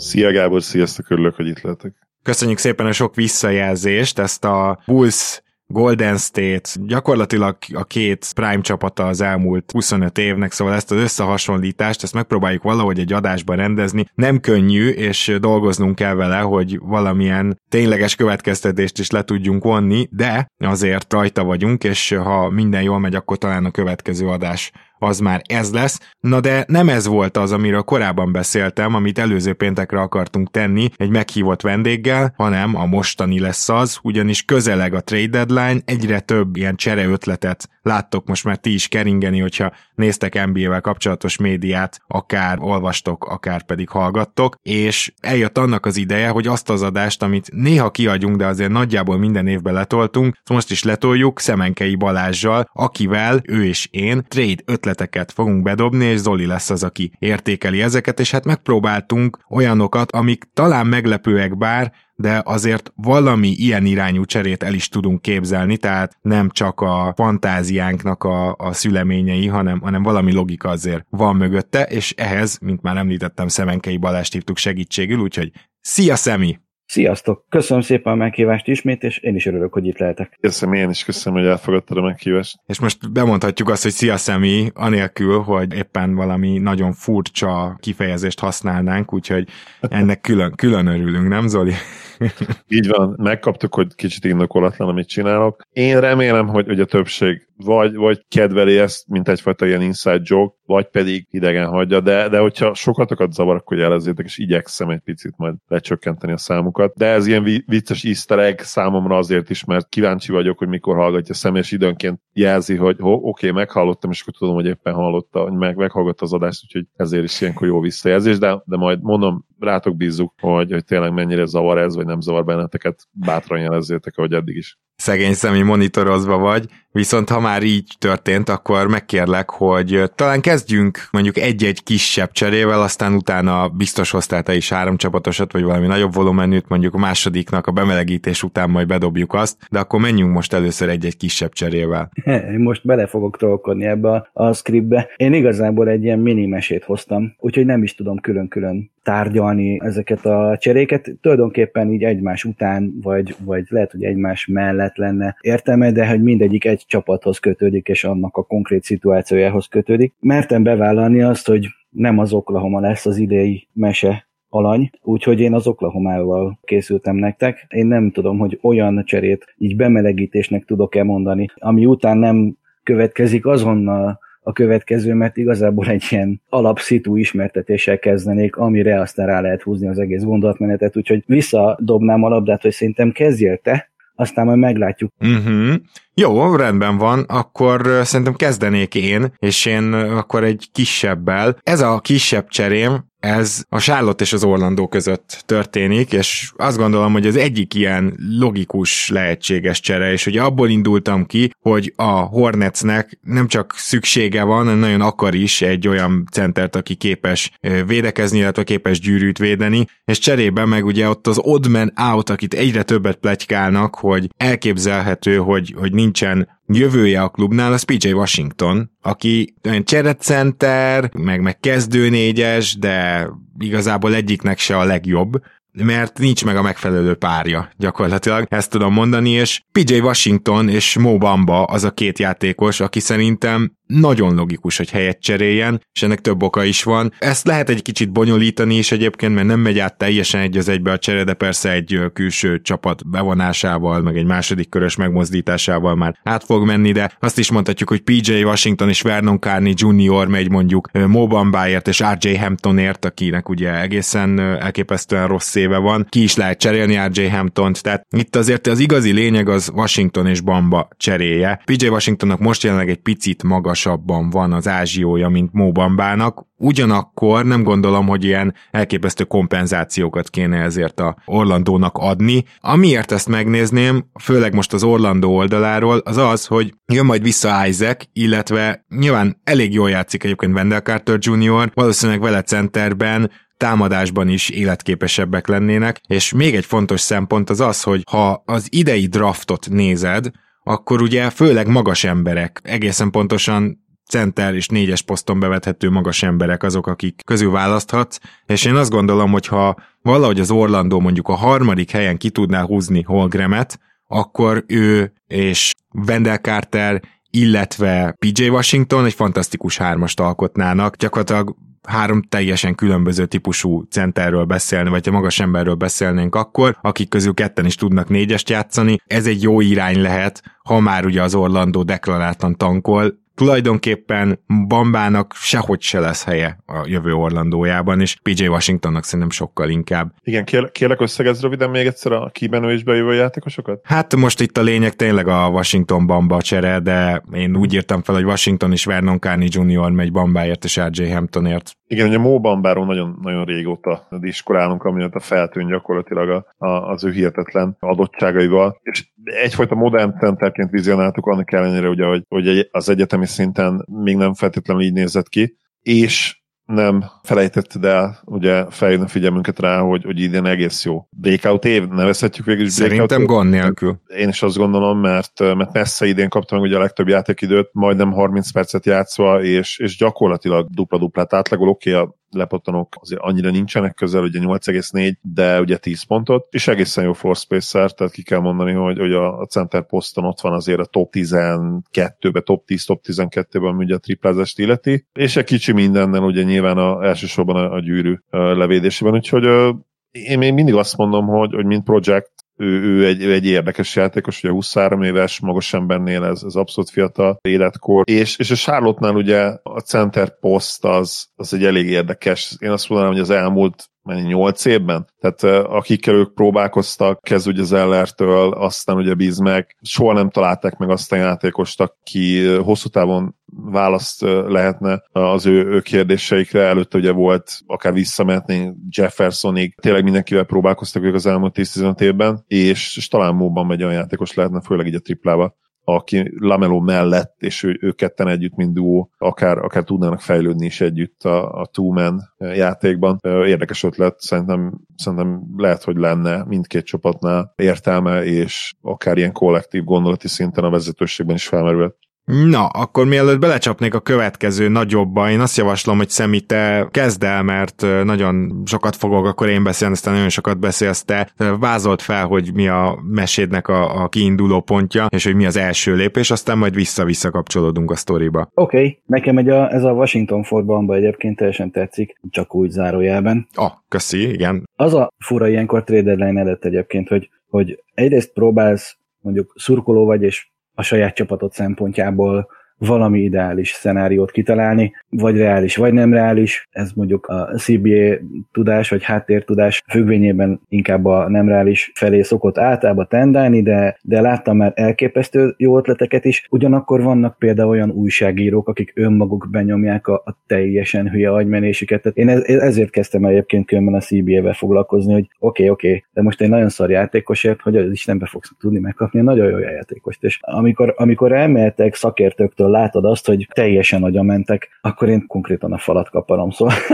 Szia Gábor, sziasztok, örülök, hogy itt lehetek. Köszönjük szépen a sok visszajelzést, ezt a Bulls Golden State, gyakorlatilag a két prime csapata az elmúlt 25 évnek, szóval ezt az összehasonlítást, ezt megpróbáljuk valahogy egy adásban rendezni. Nem könnyű, és dolgoznunk kell vele, hogy valamilyen tényleges következtetést is le tudjunk vonni, de azért rajta vagyunk, és ha minden jól megy, akkor talán a következő adás az már ez lesz. Na de nem ez volt az, amiről korábban beszéltem, amit előző péntekre akartunk tenni egy meghívott vendéggel, hanem a mostani lesz az, ugyanis közeleg a trade deadline, egyre több ilyen csere ötletet láttok most már ti is keringeni, hogyha néztek NBA-vel kapcsolatos médiát, akár olvastok, akár pedig hallgattok, és eljött annak az ideje, hogy azt az adást, amit néha kiadjunk, de azért nagyjából minden évben letoltunk, most is letoljuk Szemenkei Balázsjal, akivel ő és én trade ötleteket fogunk bedobni, és Zoli lesz az, aki értékeli ezeket, és hát megpróbáltunk olyanokat, amik talán meglepőek bár, de azért valami ilyen irányú cserét el is tudunk képzelni, tehát nem csak a fantáziánknak a, a szüleményei, hanem, hanem valami logika azért van mögötte, és ehhez, mint már említettem, Szemenkei Balást hívtuk segítségül, úgyhogy szia Szemi! Sziasztok! Köszönöm szépen a meghívást ismét, és én is örülök, hogy itt lehetek. Köszönöm, én is köszönöm, hogy elfogadtad a meghívást. És most bemondhatjuk azt, hogy szia Szemi, anélkül, hogy éppen valami nagyon furcsa kifejezést használnánk, úgyhogy ennek külön, külön örülünk, nem Zoli? Így van, megkaptuk, hogy kicsit indokolatlan, amit csinálok. Én remélem, hogy, hogy a többség vagy, vagy kedveli ezt, mint egyfajta ilyen inside joke, vagy pedig idegen hagyja, de, de hogyha sokatokat zavar, akkor jelezzétek, és igyekszem egy picit majd lecsökkenteni a számukat. De ez ilyen vicces easter egg számomra azért is, mert kíváncsi vagyok, hogy mikor hallgatja a személyes időnként jelzi, hogy oké, okay, meghallottam, és akkor tudom, hogy éppen hallotta, hogy meg, meghallgatta az adást, úgyhogy ezért is ilyenkor jó visszajelzés, de, de majd mondom, rátok bízzuk, hogy, hogy tényleg mennyire zavar ez, vagy nem zavar benneteket, bátran jelezzétek, ahogy eddig is szegény személy monitorozva vagy, viszont ha már így történt, akkor megkérlek, hogy talán kezdjünk mondjuk egy-egy kisebb cserével, aztán utána biztos hoztál te is három csapatosat, vagy valami nagyobb volumenűt, mondjuk a másodiknak a bemelegítés után majd bedobjuk azt, de akkor menjünk most először egy-egy kisebb cserével. Most bele fogok tolkodni ebbe a, a scriptbe. Én igazából egy ilyen mini mesét hoztam, úgyhogy nem is tudom külön-külön tárgyalni ezeket a cseréket. Tulajdonképpen így egymás után, vagy, vagy lehet, hogy egymás mellett lenne értelme, de hogy mindegyik egy csapathoz kötődik, és annak a konkrét szituációjához kötődik. Mertem bevállalni azt, hogy nem az Oklahoma lesz az idei mese alany, úgyhogy én az Oklahomával készültem nektek. Én nem tudom, hogy olyan cserét így bemelegítésnek tudok-e mondani, ami után nem következik azonnal a következő, mert igazából egy ilyen alapszitú ismertetéssel kezdenék, amire aztán rá lehet húzni az egész gondolatmenetet, úgyhogy visszadobnám a labdát, hogy szerintem kezdjél te, aztán majd meglátjuk. Uh-huh. Jó, rendben van, akkor szerintem kezdenék én, és én akkor egy kisebbel. Ez a kisebb cserém, ez a Charlotte és az Orlandó között történik, és azt gondolom, hogy az egyik ilyen logikus lehetséges csere, és ugye abból indultam ki, hogy a Hornetsnek nem csak szüksége van, hanem nagyon akar is egy olyan centert, aki képes védekezni, illetve képes gyűrűt védeni, és cserében meg ugye ott az oddman out, akit egyre többet pletykálnak, hogy elképzelhető, hogy, hogy nincsen jövője a klubnál az PJ Washington, aki olyan cserecenter, meg, meg kezdőnégyes, de igazából egyiknek se a legjobb, mert nincs meg a megfelelő párja gyakorlatilag, ezt tudom mondani, és PJ Washington és Mo Bamba az a két játékos, aki szerintem nagyon logikus, hogy helyet cseréljen, és ennek több oka is van. Ezt lehet egy kicsit bonyolítani is egyébként, mert nem megy át teljesen egy az egybe a csere, de persze egy külső csapat bevonásával, meg egy második körös megmozdításával már át fog menni, de azt is mondhatjuk, hogy PJ Washington és Vernon Carney Jr. megy mondjuk Mo Bambaért és RJ Hamptonért, akinek ugye egészen elképesztően rossz éve van. Ki is lehet cserélni RJ Hamptont, tehát itt azért az igazi lényeg az Washington és Bamba cseréje. PJ Washingtonnak most jelenleg egy picit magas magasabban van az ázsiója, mint Móbambának, ugyanakkor nem gondolom, hogy ilyen elképesztő kompenzációkat kéne ezért a Orlandónak adni. Amiért ezt megnézném, főleg most az Orlandó oldaláról, az az, hogy jön majd vissza Isaac, illetve nyilván elég jól játszik egyébként Wendell Carter Jr., valószínűleg vele centerben, támadásban is életképesebbek lennének, és még egy fontos szempont az az, hogy ha az idei draftot nézed, akkor ugye főleg magas emberek, egészen pontosan center és négyes poszton bevethető magas emberek azok, akik közül választhatsz, és én azt gondolom, hogy ha valahogy az Orlandó mondjuk a harmadik helyen ki tudná húzni Holgremet, akkor ő és Wendell Carter, illetve PJ Washington egy fantasztikus hármast alkotnának. Gyakorlatilag három teljesen különböző típusú centerről beszélni, vagy a magas emberről beszélnénk akkor, akik közül ketten is tudnak négyest játszani. Ez egy jó irány lehet, ha már ugye az Orlandó deklaráltan tankol, tulajdonképpen Bambának sehogy se lesz helye a jövő Orlandójában, és PJ Washingtonnak szerintem sokkal inkább. Igen, kérlek összegez röviden még egyszer a kibenő és bejövő játékosokat? Hát most itt a lényeg tényleg a Washington Bamba csere, de én úgy írtam fel, hogy Washington és Vernon Carney Jr. megy Bambáért és RJ Hamptonért. Igen, ugye Mo Bambáról nagyon, nagyon régóta diskolálunk, a feltűn gyakorlatilag a, a, az ő hihetetlen adottságaival, és egyfajta modern centerként vizionáltuk annak ellenére, ugye, hogy, hogy az egyetemi szinten még nem feltétlenül így nézett ki, és nem felejtetted el ugye felhívni a figyelmünket rá, hogy, hogy idén egész jó. Breakout év, nevezhetjük végül is Szerintem gond nélkül. Én is azt gondolom, mert, mert messze idén kaptam ugye a legtöbb játékidőt, majdnem 30 percet játszva, és, és gyakorlatilag dupla-duplát átlagol, oké, okay, a lepottanok azért annyira nincsenek közel, ugye 8,4, de ugye 10 pontot, és egészen jó force spacer, tehát ki kell mondani, hogy, hogy a center poszton ott van azért a top 12-be, top 10, top 12-ben, ugye a triplázást illeti, és egy kicsi mindennel ugye nyilván a, elsősorban a, a gyűrű levédésében, úgyhogy én még mindig azt mondom, hogy, hogy mint project ő, ő, egy, ő egy érdekes játékos, ugye 23 éves, magas embernél ez, ez abszolút fiatal életkor, és, és a Charlotte-nál ugye a center post az, az egy elég érdekes. Én azt mondanám, hogy az elmúlt mennyi, 8 évben? Tehát akikkel ők próbálkoztak, kezd ugye az Ellertől, aztán ugye Bizmek, soha nem találták meg azt a játékost, aki hosszú távon választ lehetne az ő, ő kérdéseikre. Előtte ugye volt, akár visszamehetnénk Jeffersonig, tényleg mindenkivel próbálkoztak ők az elmúlt 10-15 évben, és, és talán móban megy olyan játékos lehetne, főleg így a triplába aki Lamelo mellett, és ő, ők ketten együtt, mint duó, akár, akár tudnának fejlődni is együtt a, a two-man játékban. Érdekes ötlet, szerintem, szerintem lehet, hogy lenne mindkét csapatnál értelme, és akár ilyen kollektív gondolati szinten a vezetőségben is felmerült. Na, akkor mielőtt belecsapnék a következő nagyobba, én azt javaslom, hogy Szemi, te kezd el, mert nagyon sokat fogok, akkor én beszélni, aztán nagyon sokat beszélsz te. Vázolt fel, hogy mi a mesédnek a, a kiinduló pontja, és hogy mi az első lépés, aztán majd vissza-vissza kapcsolódunk a sztoriba. Oké, okay. nekem egy a, ez a Washington Fordban egyébként teljesen tetszik, csak úgy zárójelben. Ah, köszi, igen. Az a fura ilyenkor trade deadline előtt egyébként, hogy, hogy egyrészt próbálsz mondjuk szurkoló vagy, és a saját csapatot szempontjából valami ideális szenáriót kitalálni, vagy reális, vagy nem reális. Ez mondjuk a CBA tudás, vagy háttértudás függvényében inkább a nem reális felé szokott általában tendálni, de, de láttam már elképesztő jó ötleteket is. Ugyanakkor vannak például olyan újságírók, akik önmaguk benyomják a, a teljesen hülye agymenésüket. Tehát én ez, ezért kezdtem egyébként különben a CBA-vel foglalkozni, hogy oké, okay, oké, okay, de most egy nagyon szar játékosért, hogy az Istenbe fogsz tudni megkapni nagyon jó játékost. És amikor, amikor elmehetek szakértőktől látod azt, hogy teljesen agya mentek, akkor én konkrétan a falat kaparom, szóval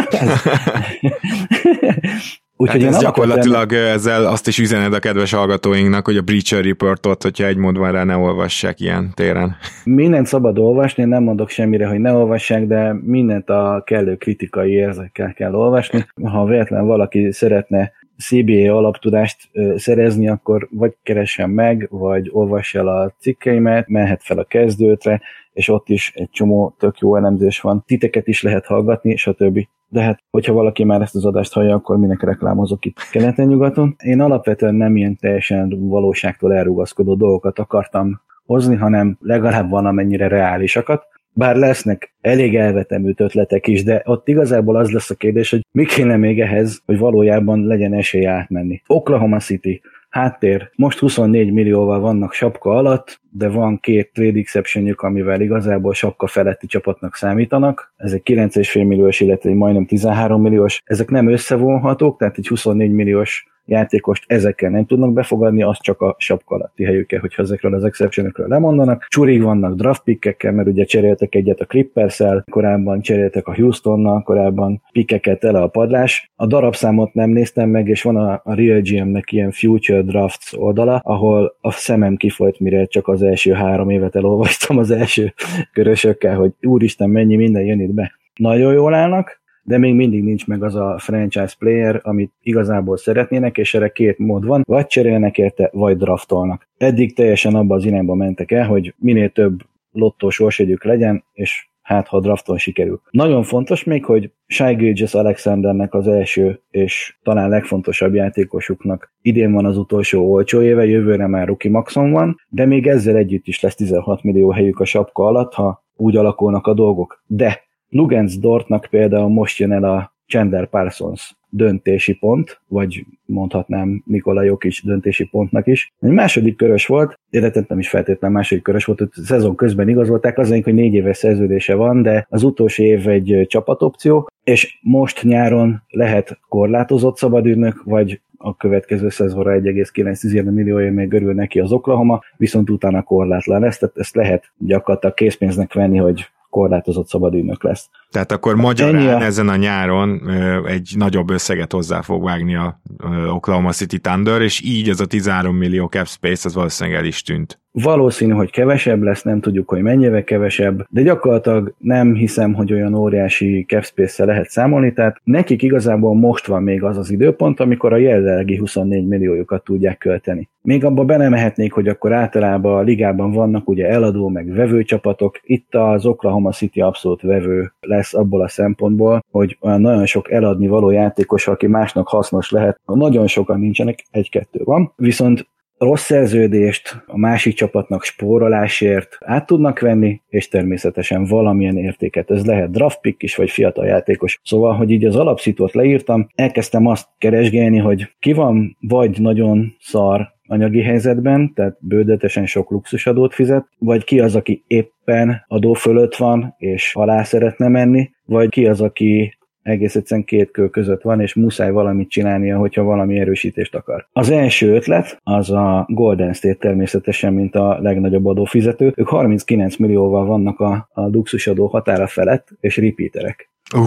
Úgyhogy hát ez gyakorlatilag ezzel azt is üzened a kedves hallgatóinknak, hogy a Breacher Reportot, hogyha egy mód van rá, ne olvassák ilyen téren. Mindent szabad olvasni, nem mondok semmire, hogy ne olvassák, de mindent a kellő kritikai érzekkel kell olvasni. Ha véletlen valaki szeretne CBA alaptudást szerezni, akkor vagy keressen meg, vagy olvass el a cikkeimet, mehet fel a kezdőtre, és ott is egy csomó tök jó elemzés van. Titeket is lehet hallgatni, stb. De hát, hogyha valaki már ezt az adást hallja, akkor minek reklámozok itt keleten-nyugaton. Én alapvetően nem ilyen teljesen valóságtól elrugaszkodó dolgokat akartam hozni, hanem legalább van amennyire reálisakat. Bár lesznek elég elvetemült ötletek is, de ott igazából az lesz a kérdés, hogy mi kéne még ehhez, hogy valójában legyen esély átmenni. Oklahoma City Háttér. Most 24 millióval vannak sapka alatt, de van két trade exception amivel igazából sapka feletti csapatnak számítanak. Ez egy 9,5 milliós, illetve egy majdnem 13 milliós. Ezek nem összevonhatók, tehát egy 24 milliós játékost ezekkel nem tudnak befogadni, az csak a sapka alatti helyükkel, hogyha ezekről az exception lemondanak. Csurig vannak draft pickekkel, mert ugye cseréltek egyet a clippers korábban cseréltek a Houstonnal, korábban pikkeket ele a padlás. A darabszámot nem néztem meg, és van a, a Real GM-nek ilyen Future Drafts oldala, ahol a szemem kifolyt, mire csak az első három évet elolvastam az első körösökkel, hogy úristen, mennyi minden jön itt be. Nagyon jól állnak, de még mindig nincs meg az a franchise player, amit igazából szeretnének, és erre két mód van, vagy cserélnek érte, vagy draftolnak. Eddig teljesen abba az irányba mentek el, hogy minél több lottó sorsjegyük legyen, és hát ha drafton sikerül. Nagyon fontos még, hogy Shai Gilgis Alexandernek az első és talán legfontosabb játékosuknak idén van az utolsó olcsó éve, jövőre már Ruki Maxon van, de még ezzel együtt is lesz 16 millió helyük a sapka alatt, ha úgy alakulnak a dolgok. De Lugens Dortnak például most jön el a Chandler Parsons döntési pont, vagy mondhatnám Nikola Jokic döntési pontnak is. Egy második körös volt, illetve nem is feltétlenül második körös volt, hogy szezon közben igazolták, az hogy négy éves szerződése van, de az utolsó év egy csapatopció, és most nyáron lehet korlátozott szabadügynök, vagy a következő szezonra 1,9 millióért még görül neki az Oklahoma, viszont utána korlátlan lesz, tehát ezt lehet gyakorlatilag készpénznek venni, hogy korlátozott szabadügynök lesz. Tehát akkor magyarán a... ezen a nyáron egy nagyobb összeget hozzá fog vágni a Oklahoma City Thunder, és így ez a 13 millió cap space az valószínűleg el is tűnt. Valószínű, hogy kevesebb lesz, nem tudjuk, hogy mennyivel kevesebb, de gyakorlatilag nem hiszem, hogy olyan óriási cap lehet számolni, tehát nekik igazából most van még az az időpont, amikor a jelenlegi 24 milliójukat tudják költeni. Még abba belemehetnék, hogy akkor általában a ligában vannak ugye eladó meg vevő csapatok, itt az Oklahoma City abszolút vevő lesz abból a szempontból, hogy olyan nagyon sok eladni való játékos, aki másnak hasznos lehet, nagyon sokan nincsenek, egy-kettő van, viszont rossz szerződést a másik csapatnak spórolásért át tudnak venni, és természetesen valamilyen értéket. Ez lehet draft pick is, vagy fiatal játékos. Szóval, hogy így az alapszitót leírtam, elkezdtem azt keresgélni, hogy ki van vagy nagyon szar anyagi helyzetben, tehát bődötesen sok luxusadót fizet, vagy ki az, aki éppen adó fölött van, és alá szeretne menni, vagy ki az, aki egész egyszerűen két kő között van, és muszáj valamit csinálnia, hogyha valami erősítést akar. Az első ötlet az a Golden State természetesen, mint a legnagyobb adófizető. Ők 39 millióval vannak a, a luxusadó határa felett, és repeaterek. Uh,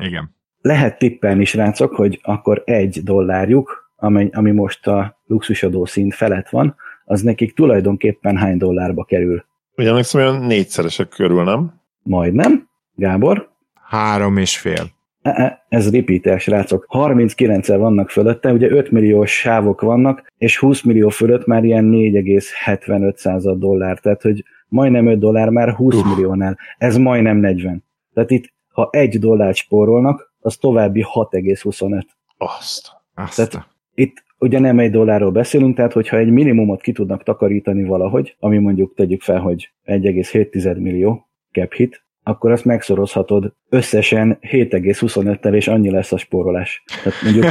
igen. Lehet tippelni, srácok, hogy akkor egy dollárjuk, ami, ami most a luxusadó szint felett van, az nekik tulajdonképpen hány dollárba kerül? Ugyanak olyan négyszeresek körül, nem? Majdnem. Gábor? Három és fél. E, e, ez repeater, srácok. 39 vannak fölötte, ugye 5 milliós sávok vannak, és 20 millió fölött már ilyen 4,75 század dollár, tehát hogy majdnem 5 dollár már 20 uh. milliónál. Ez majdnem 40. Tehát itt, ha egy dollárt spórolnak, az további 6,25. Azt. Azt. Tehát itt ugye nem egy dollárról beszélünk, tehát hogyha egy minimumot ki tudnak takarítani valahogy, ami mondjuk tegyük fel, hogy 1,7 millió cap hit, akkor azt megszorozhatod összesen 7,25-tel, és annyi lesz a spórolás. Tehát mondjuk...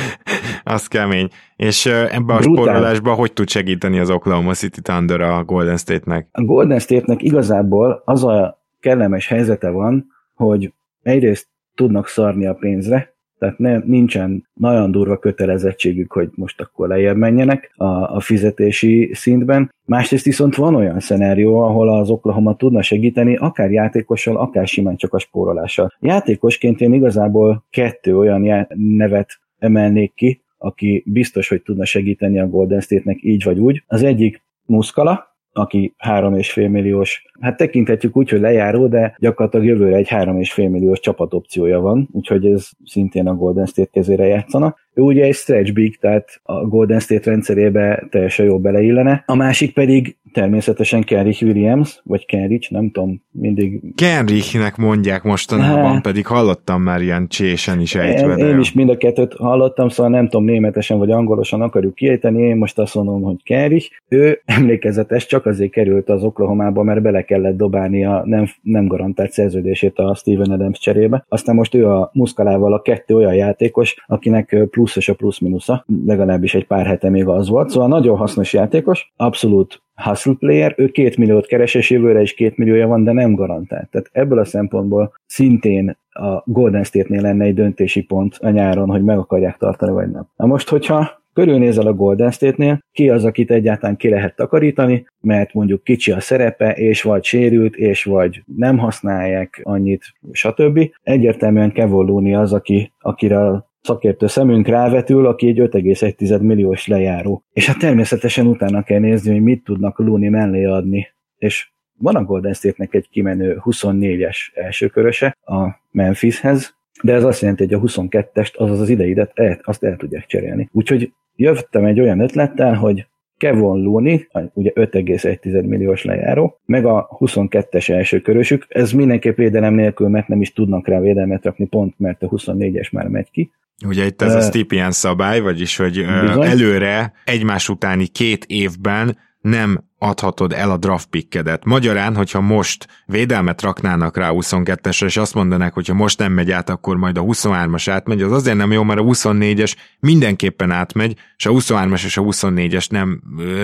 az kemény. És ebben a Brutál. spórolásban hogy tud segíteni az Oklahoma City Thunder a Golden State-nek? A Golden State-nek igazából az a kellemes helyzete van, hogy egyrészt tudnak szarni a pénzre, tehát ne, nincsen nagyon durva kötelezettségük, hogy most akkor lejjebb menjenek a, a fizetési szintben. Másrészt viszont van olyan szenárió, ahol az Oklahoma tudna segíteni, akár játékossal, akár simán csak a spórolással. Játékosként én igazából kettő olyan já- nevet emelnék ki, aki biztos, hogy tudna segíteni a Golden State-nek így vagy úgy. Az egyik Muskala, aki 3,5 milliós, hát tekinthetjük úgy, hogy lejáró, de gyakorlatilag jövőre egy 3,5 milliós csapatopciója van, úgyhogy ez szintén a Golden State kezére játszana. Ő ugye egy stretch big, tehát a Golden State rendszerébe teljesen jó beleillene. A másik pedig természetesen Kenrich Williams, vagy Kenrich, nem tudom, mindig... Kenrichnek mondják mostanában, ha. pedig hallottam már ilyen csésen is ejtve. Én, én is mind a kettőt hallottam, szóval nem tudom, németesen vagy angolosan akarjuk kiejteni, én most azt mondom, hogy Kenrich. Ő emlékezetes, csak azért került az Oklahomába, mert bele kellett dobálni a nem, nem garantált szerződését a Steven Adams cserébe. Aztán most ő a Muszkalával a kettő olyan játékos, akinek plusz 20-as a plusz-minusza, legalábbis egy pár hete még az volt, szóval nagyon hasznos játékos, abszolút hustle player, ő két milliót keres, és jövőre is két milliója van, de nem garantált. Tehát ebből a szempontból szintén a Golden State-nél lenne egy döntési pont a nyáron, hogy meg akarják tartani, vagy nem. Na most, hogyha körülnézel a Golden State-nél, ki az, akit egyáltalán ki lehet takarítani, mert mondjuk kicsi a szerepe, és vagy sérült, és vagy nem használják annyit, stb. Egyértelműen Kevin az, aki, akire szakértő szemünk rávetül, aki egy 5,1 milliós lejáró. És hát természetesen utána kell nézni, hogy mit tudnak Looney mellé adni. És van a Golden State-nek egy kimenő 24-es elsőköröse a Memphishez, de ez azt jelenti, hogy a 22-est, azaz az ideidet, azt el tudják cserélni. Úgyhogy jöttem egy olyan ötlettel, hogy Kevin Looney, ugye 5,1 milliós lejáró, meg a 22-es első körösük, ez mindenképp védelem nélkül, mert nem is tudnak rá védelmet rakni, pont mert a 24-es már megy ki. Ugye itt ez a Stipien szabály, vagyis hogy bizony. előre egymás utáni két évben nem adhatod el a draft pickedet. Magyarán, hogyha most védelmet raknának rá 22-esre, és azt mondanák, hogyha most nem megy át, akkor majd a 23-as átmegy, az azért nem jó, mert a 24-es mindenképpen átmegy, és a 23-as és a 24-es nem,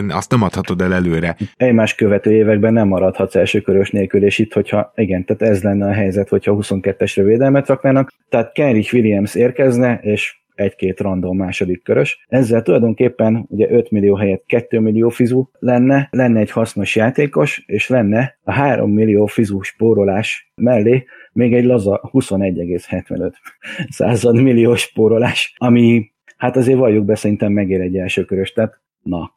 azt nem adhatod el előre. Egymás követő években nem maradhatsz elsőkörös nélkül, és itt, hogyha igen, tehát ez lenne a helyzet, hogyha 22-esre védelmet raknának, tehát Kenrich Williams érkezne, és egy-két random második körös. Ezzel tulajdonképpen ugye 5 millió helyett 2 millió fizu lenne, lenne egy hasznos játékos, és lenne a 3 millió fizu spórolás mellé még egy laza 21,75 század millió spórolás, ami hát azért valljuk be, szerintem megér egy első körös, tehát Na.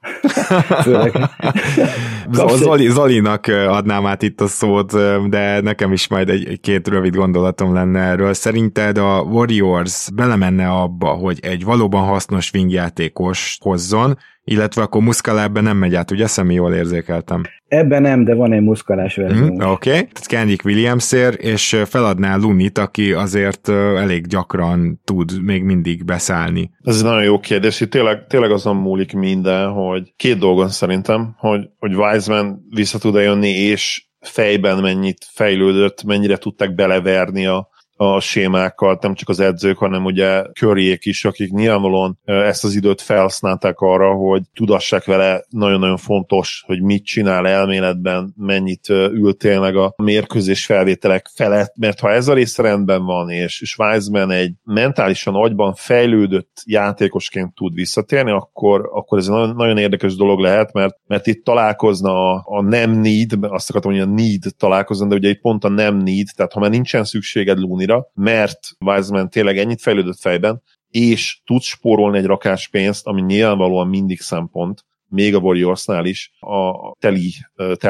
Zoli, Zolinak adnám át itt a szót, de nekem is majd egy két rövid gondolatom lenne erről. Szerinted a Warriors belemenne abba, hogy egy valóban hasznos wingjátékos hozzon, illetve akkor Muscala ebben nem megy át, ugye? Személy jól érzékeltem. Ebben nem, de van egy muszkalás verzió. Mm, Oké, okay. tehát Kendrick Williamsért, és feladná Lunit, aki azért elég gyakran tud még mindig beszállni. Ez egy nagyon jó kérdés, itt tényleg, tényleg azon múlik minden, hogy két dolgon szerintem, hogy, hogy Wiseman vissza tud-e jönni, és fejben mennyit fejlődött, mennyire tudták beleverni a, a sémákkal, nem csak az edzők, hanem ugye körjék is, akik nyilvánvalóan ezt az időt felhasználták arra, hogy tudassák vele nagyon-nagyon fontos, hogy mit csinál elméletben, mennyit ül tényleg a mérkőzés felvételek felett, mert ha ez a rész rendben van, és, és Wiseman egy mentálisan agyban fejlődött játékosként tud visszatérni, akkor, akkor ez egy nagyon, nagyon érdekes dolog lehet, mert, mert itt találkozna a, a nem need, azt akartam, hogy a need találkozna, de ugye itt pont a nem need, tehát ha már nincsen szükséged Luni Brownie-ra, mert Wiseman tényleg ennyit fejlődött fejben, és tud spórolni egy rakás pénzt, ami nyilvánvalóan mindig szempont, még a Warriorsnál is, a teli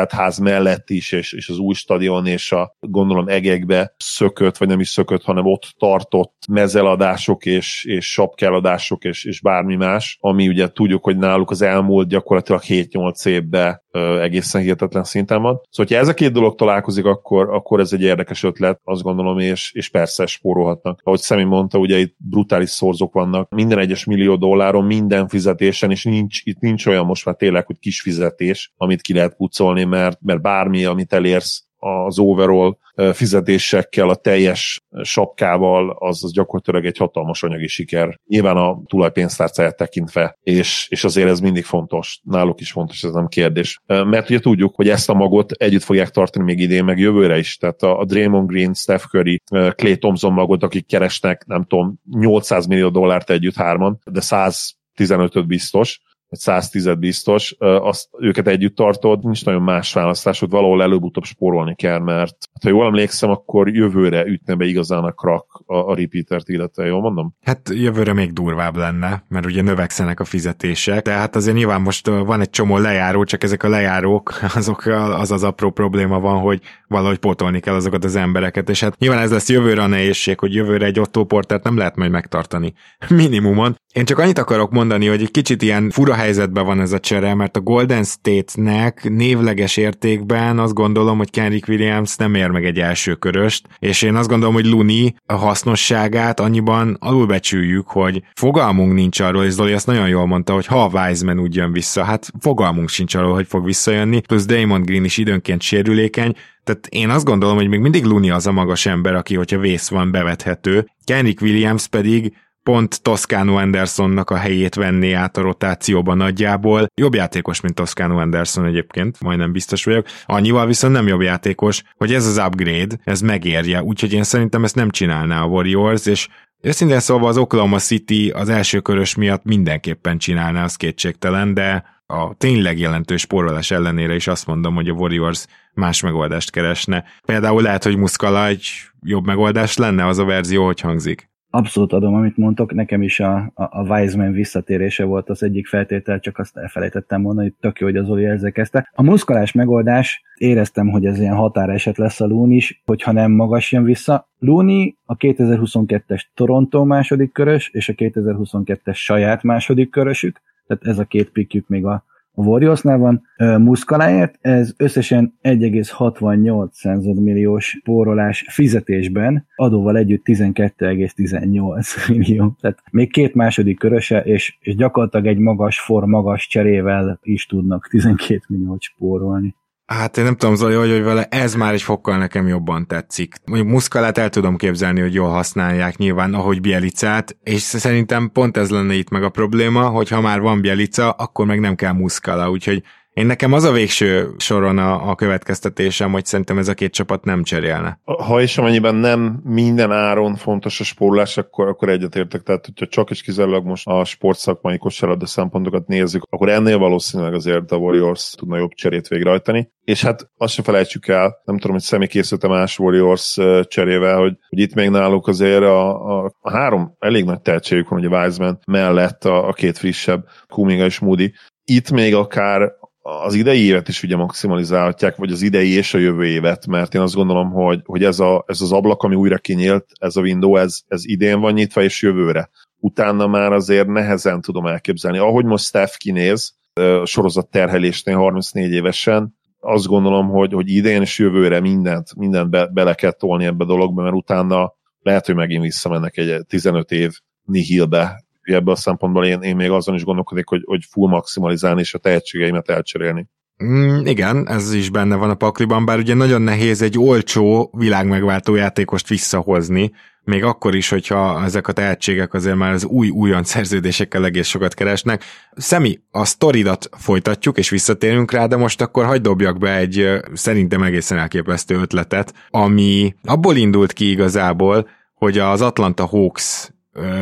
ház mellett is, és, és az új stadion, és a gondolom egekbe szökött, vagy nem is szökött, hanem ott tartott mezeladások, és, és sapkeladások, és, és bármi más, ami ugye tudjuk, hogy náluk az elmúlt gyakorlatilag 7-8 évben egészen hihetetlen szinten van. Szóval, hogyha ez a két dolog találkozik, akkor, akkor ez egy érdekes ötlet, azt gondolom, és, és persze spórolhatnak. Ahogy Szemi mondta, ugye itt brutális szorzók vannak, minden egyes millió dolláron, minden fizetésen, és nincs, itt nincs olyan most már tényleg, hogy kis fizetés, amit ki lehet pucolni, mert, mert bármi, amit elérsz, az overall fizetésekkel, a teljes sapkával, az, az gyakorlatilag egy hatalmas anyagi siker. Nyilván a tulajpénztárcáját tekintve, és, és azért ez mindig fontos. Náluk is fontos, ez nem kérdés. Mert ugye tudjuk, hogy ezt a magot együtt fogják tartani még idén, meg jövőre is. Tehát a, Draymond Green, Steph Curry, Clay Thompson magot, akik keresnek, nem tudom, 800 millió dollárt együtt hárman, de 115-öt biztos, vagy 110 biztos, azt őket együtt tartod, nincs nagyon más választásod, valahol előbb-utóbb spórolni kell, mert ha jól emlékszem, akkor jövőre ütne be igazán a krak a, a repeatert, illetve jól mondom? Hát jövőre még durvább lenne, mert ugye növekszenek a fizetések, de hát azért nyilván most van egy csomó lejáró, csak ezek a lejárók, azok az az apró probléma van, hogy valahogy pótolni kell azokat az embereket, és hát nyilván ez lesz jövőre a nehézség, hogy jövőre egy Otto nem lehet majd megtartani. Minimumon. Én csak annyit akarok mondani, hogy egy kicsit ilyen fura helyzetben van ez a csere, mert a Golden State-nek névleges értékben azt gondolom, hogy Kenrick Williams nem ér meg egy első köröst, és én azt gondolom, hogy Luni a hasznosságát annyiban alulbecsüljük, hogy fogalmunk nincs arról, és Zoli azt nagyon jól mondta, hogy ha a Wiseman úgy jön vissza, hát fogalmunk sincs arról, hogy fog visszajönni, plusz Damon Green is időnként sérülékeny, tehát én azt gondolom, hogy még mindig Luni az a magas ember, aki, hogyha vész van, bevethető. Kenrick Williams pedig pont Toscano Andersonnak a helyét venné át a rotációban nagyjából. Jobb játékos, mint Toscano Anderson egyébként, majdnem biztos vagyok. Annyival viszont nem jobb játékos, hogy ez az upgrade, ez megérje, úgyhogy én szerintem ezt nem csinálná a Warriors, és Őszintén szólva az Oklahoma City az első körös miatt mindenképpen csinálná, az kétségtelen, de a tényleg jelentős spórolás ellenére is azt mondom, hogy a Warriors más megoldást keresne. Például lehet, hogy Muskala egy jobb megoldás lenne az a verzió, hogy hangzik. Abszolút adom, amit mondtok, nekem is a, a, a Wiseman visszatérése volt az egyik feltétel, csak azt elfelejtettem mondani, hogy tök jó, hogy az Oli ezzel kezdte. A muszkalás megoldás, éreztem, hogy ez ilyen határeset lesz a Looney is, hogyha nem magas jön vissza. Looney a 2022-es Toronto második körös, és a 2022-es saját második körösük, tehát ez a két pikjük még a a Warriorsnál van, Muszkaláért, ez összesen 1,68 milliós spórolás fizetésben, adóval együtt 12,18 millió. Tehát még két második köröse, és, és gyakorlatilag egy magas for, magas cserével is tudnak 12 milliót spórolni. Hát én nem tudom, Zoli, hogy, hogy vele ez már egy fokkal nekem jobban tetszik. Mondjuk Muszkalát el tudom képzelni, hogy jól használják nyilván, ahogy Bielicát, és szerintem pont ez lenne itt meg a probléma, hogy ha már van Bielica, akkor meg nem kell Muszkala, úgyhogy én nekem az a végső soron a, a következtetésem, hogy szerintem ez a két csapat nem cserélne. Ha és amennyiben nem minden áron fontos a spórolás, akkor, akkor egyetértek. Tehát, hogyha csak és kizárólag most a sportszakmai kosárlabda szempontokat nézzük, akkor ennél valószínűleg azért a Warriors tudna jobb cserét végrehajtani. És hát azt sem felejtsük el, nem tudom, hogy személy készült más Warriors cserével, hogy, hogy itt még náluk azért a, a, a három elég nagy tehetségük van, hogy a Wiseman mellett a, a két frissebb, Kuminga és Moody. Itt még akár az idei évet is ugye maximalizálhatják, vagy az idei és a jövő évet, mert én azt gondolom, hogy, hogy ez, a, ez az ablak, ami újra kinyílt, ez a window, ez, ez idén van nyitva, és jövőre. Utána már azért nehezen tudom elképzelni. Ahogy most Steph kinéz, sorozat terhelésnél 34 évesen, azt gondolom, hogy, hogy idén és jövőre mindent, mindent be, bele kell tolni ebbe a dologba, mert utána lehet, hogy megint visszamennek egy 15 év nihilbe, ebből a szempontból én, én még azon is gondolkodik, hogy, hogy full maximalizálni és a tehetségeimet elcserélni. Mm, igen, ez is benne van a pakliban, bár ugye nagyon nehéz egy olcsó világmegváltó játékost visszahozni, még akkor is, hogyha ezek a tehetségek azért már az új újon szerződésekkel egész sokat keresnek. Szemi, a sztoridat folytatjuk, és visszatérünk rá, de most akkor hagyd dobjak be egy szerintem egészen elképesztő ötletet, ami abból indult ki igazából, hogy az Atlanta Hawks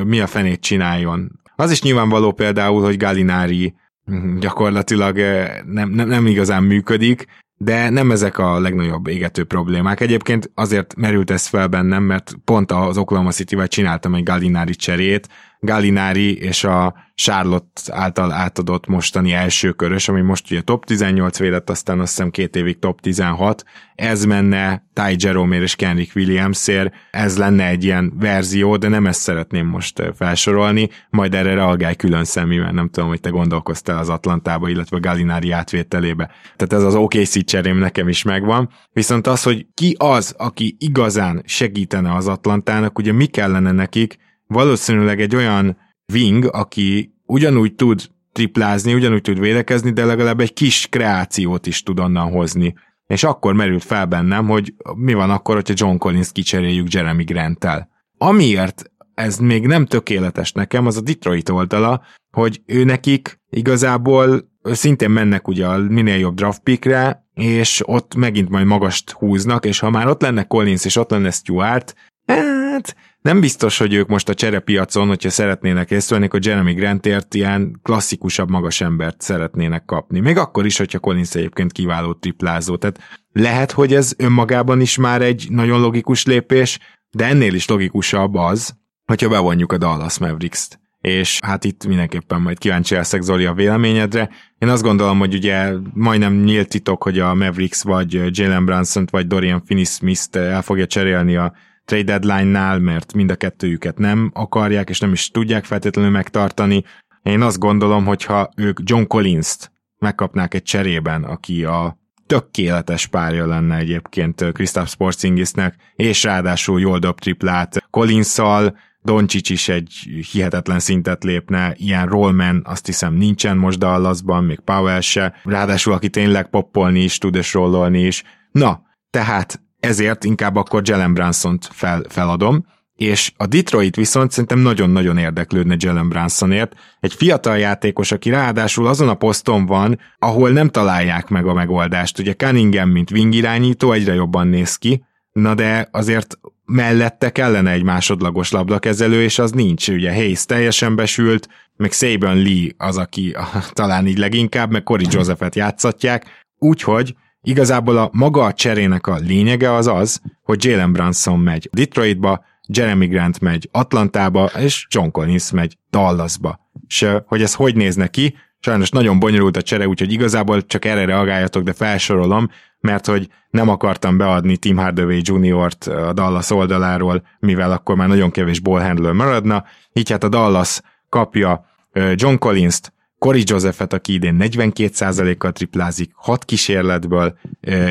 mi a fenét csináljon. Az is nyilvánvaló például, hogy Galinári hm, gyakorlatilag nem, nem, nem igazán működik, de nem ezek a legnagyobb égető problémák. Egyébként azért merült ez fel bennem, mert pont az Oklahoma City-vel csináltam egy Galinári cserét, Galinári és a Charlotte által átadott mostani első körös, ami most ugye top 18 védett, aztán azt hiszem két évig top 16, ez menne Ty Jerome és Kenrick Williamsért, ez lenne egy ilyen verzió, de nem ezt szeretném most felsorolni, majd erre reagálj külön szemével, nem tudom, hogy te gondolkoztál az Atlantába, illetve a Galinári átvételébe. Tehát ez az OKC cserém nekem is megvan, viszont az, hogy ki az, aki igazán segítene az Atlantának, ugye mi kellene nekik, valószínűleg egy olyan wing, aki ugyanúgy tud triplázni, ugyanúgy tud védekezni, de legalább egy kis kreációt is tud onnan hozni. És akkor merült fel bennem, hogy mi van akkor, hogyha John Collins kicseréljük Jeremy Grant-tel. Amiért ez még nem tökéletes nekem, az a Detroit oldala, hogy ő nekik igazából szintén mennek ugye a minél jobb draft pickre, és ott megint majd magast húznak, és ha már ott lenne Collins és ott lenne Stuart, hát nem biztos, hogy ők most a cserepiacon, hogyha szeretnének észrevenni, hogy Jeremy Grantért ilyen klasszikusabb magas embert szeretnének kapni. Még akkor is, hogyha Collins egyébként kiváló triplázó. Tehát lehet, hogy ez önmagában is már egy nagyon logikus lépés, de ennél is logikusabb az, hogyha bevonjuk a Dallas Mavericks-t. És hát itt mindenképpen majd kíváncsi leszek Zoli a véleményedre. Én azt gondolom, hogy ugye majdnem nyílt titok, hogy a Mavericks vagy Jalen Brunson vagy Dorian Finney-Smith-t el fogja cserélni a trade deadline-nál, mert mind a kettőjüket nem akarják, és nem is tudják feltétlenül megtartani. Én azt gondolom, hogyha ők John Collins-t megkapnák egy cserében, aki a tökéletes párja lenne egyébként Kristaps Porzingisnek, és ráadásul jól dob triplát Collinszal, Doncsics is egy hihetetlen szintet lépne, ilyen rollman azt hiszem nincsen most Dallasban, még Powell se, ráadásul aki tényleg poppolni is tud és rollolni is. Na, tehát ezért inkább akkor Jalen Brunson-t fel, feladom, és a Detroit viszont szerintem nagyon-nagyon érdeklődne Jalen Brunsonért. Egy fiatal játékos, aki ráadásul azon a poszton van, ahol nem találják meg a megoldást. Ugye Cunningham, mint wing irányító, egyre jobban néz ki, na de azért mellette kellene egy másodlagos labdakezelő, és az nincs. Ugye Hayes teljesen besült, meg Saban Lee az, aki talán így leginkább, meg Corey Josephet játszatják, úgyhogy igazából a maga a cserének a lényege az az, hogy Jalen Brunson megy Detroitba, Jeremy Grant megy Atlantába, és John Collins megy Dallasba. És hogy ez hogy néz neki, sajnos nagyon bonyolult a csere, úgyhogy igazából csak erre reagáljatok, de felsorolom, mert hogy nem akartam beadni Tim Hardaway Jr.-t a Dallas oldaláról, mivel akkor már nagyon kevés ballhandler maradna, így hát a Dallas kapja John Collins-t, Cory Josephet, aki idén 42%-kal triplázik, 6 kísérletből,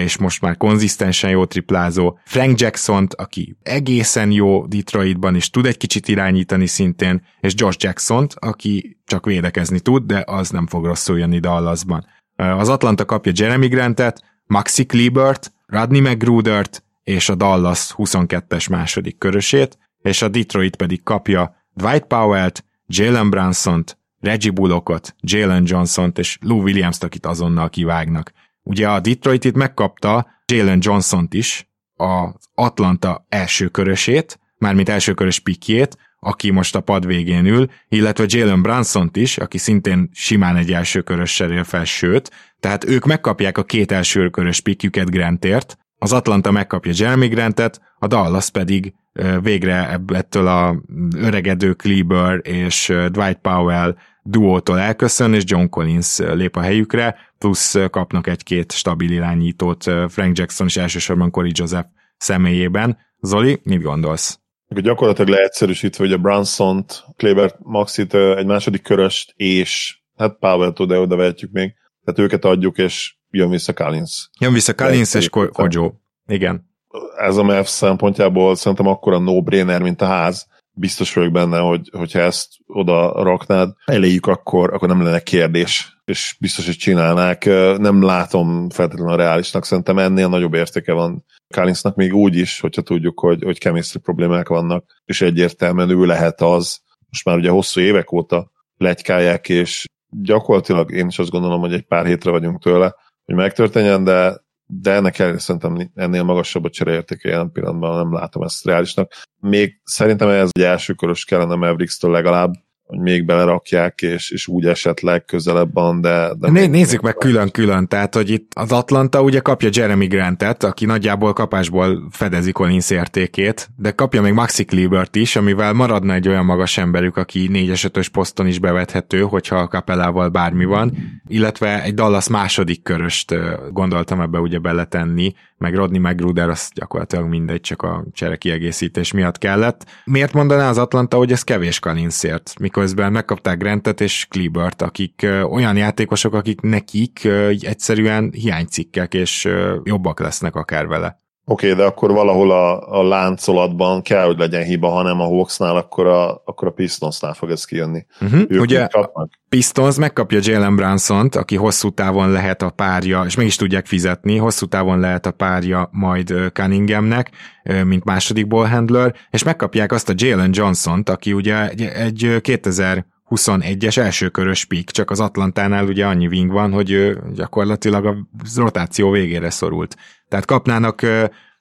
és most már konzisztensen jó triplázó. Frank Jackson-t, aki egészen jó Detroitban, és tud egy kicsit irányítani szintén, és Josh Jackson-t, aki csak védekezni tud, de az nem fog rosszul jönni Dallasban. Az Atlanta kapja Jeremy Grantet, Maxi Klebert, Rodney McGrudert és a Dallas 22-es második körösét, és a Detroit pedig kapja Dwight Powell-t, Jalen Brunson-t, Reggie Bullockot, Jalen Johnson-t és Lou Williams-t, akit azonnal kivágnak. Ugye a Detroit itt megkapta Jalen Johnson-t is, az Atlanta első körösét, mármint első körös pikjét, aki most a pad végén ül, illetve Jalen brunson is, aki szintén simán egy első körös él fel, sőt, tehát ők megkapják a két első körös pikjüket Grantért, az Atlanta megkapja Jeremy Grantet, a Dallas pedig végre ettől a öregedő Kleber és Dwight Powell duótól elköszön, és John Collins lép a helyükre, plusz kapnak egy-két stabil irányítót Frank Jackson és elsősorban Corey Joseph személyében. Zoli, mit gondolsz? Gyakorlatilag leegyszerűsítve, hogy a Brunson-t, Kleber Maxit egy második köröst, és hát Powell-tól, de oda vehetjük még, tehát őket adjuk, és jön vissza Collins. Jön vissza Collins és Kojo. Igen. Ez a MEF szempontjából szerintem akkora no-brainer, mint a ház, biztos vagyok benne, hogy hogyha ezt oda raknád elejük, akkor, akkor nem lenne kérdés, és biztos, hogy csinálnák. Nem látom feltétlenül a reálisnak, szerintem ennél nagyobb értéke van Kálinsznak még úgy is, hogyha tudjuk, hogy, hogy chemistry problémák vannak, és egyértelműen ő lehet az, most már ugye hosszú évek óta legykálják, és gyakorlatilag én is azt gondolom, hogy egy pár hétre vagyunk tőle, hogy megtörténjen, de de ennek ellenére szerintem ennél magasabb a csereértéke jelen pillanatban, nem látom ezt reálisnak. Még szerintem ez egy első kellene Mavericks-től legalább, hogy még belerakják, és, és úgy esetleg közelebb van, de... de Né, nézzük meg külön-külön, tehát, hogy itt az Atlanta ugye kapja Jeremy Grantet, aki nagyjából kapásból fedezi Collins értékét, de kapja még Maxi Klebert is, amivel maradna egy olyan magas emberük, aki 4 5 poszton is bevethető, hogyha a kapelával bármi van, illetve egy Dallas második köröst gondoltam ebbe ugye beletenni, meg Rodney McGruder, az gyakorlatilag mindegy, csak a csere kiegészítés miatt kellett. Miért mondaná az Atlanta, hogy ez kevés Collinsért, miközben megkapták Grantet és Klebert, akik olyan játékosok, akik nekik egyszerűen hiánycikkek, és jobbak lesznek akár vele. Oké, okay, de akkor valahol a, a láncolatban kell, hogy legyen hiba, ha nem a Hawksnál, akkor a, akkor a Pistonsnál fog ez kijönni. Uh-huh. Ugye a Pistons megkapja Jalen brunson aki hosszú távon lehet a párja, és meg is tudják fizetni, hosszú távon lehet a párja majd Cunninghamnek, mint második ballhandler, és megkapják azt a Jalen Johnson-t, aki ugye egy, egy 2000 21-es elsőkörös pik, csak az Atlantánál ugye annyi wing van, hogy ő gyakorlatilag a rotáció végére szorult. Tehát kapnának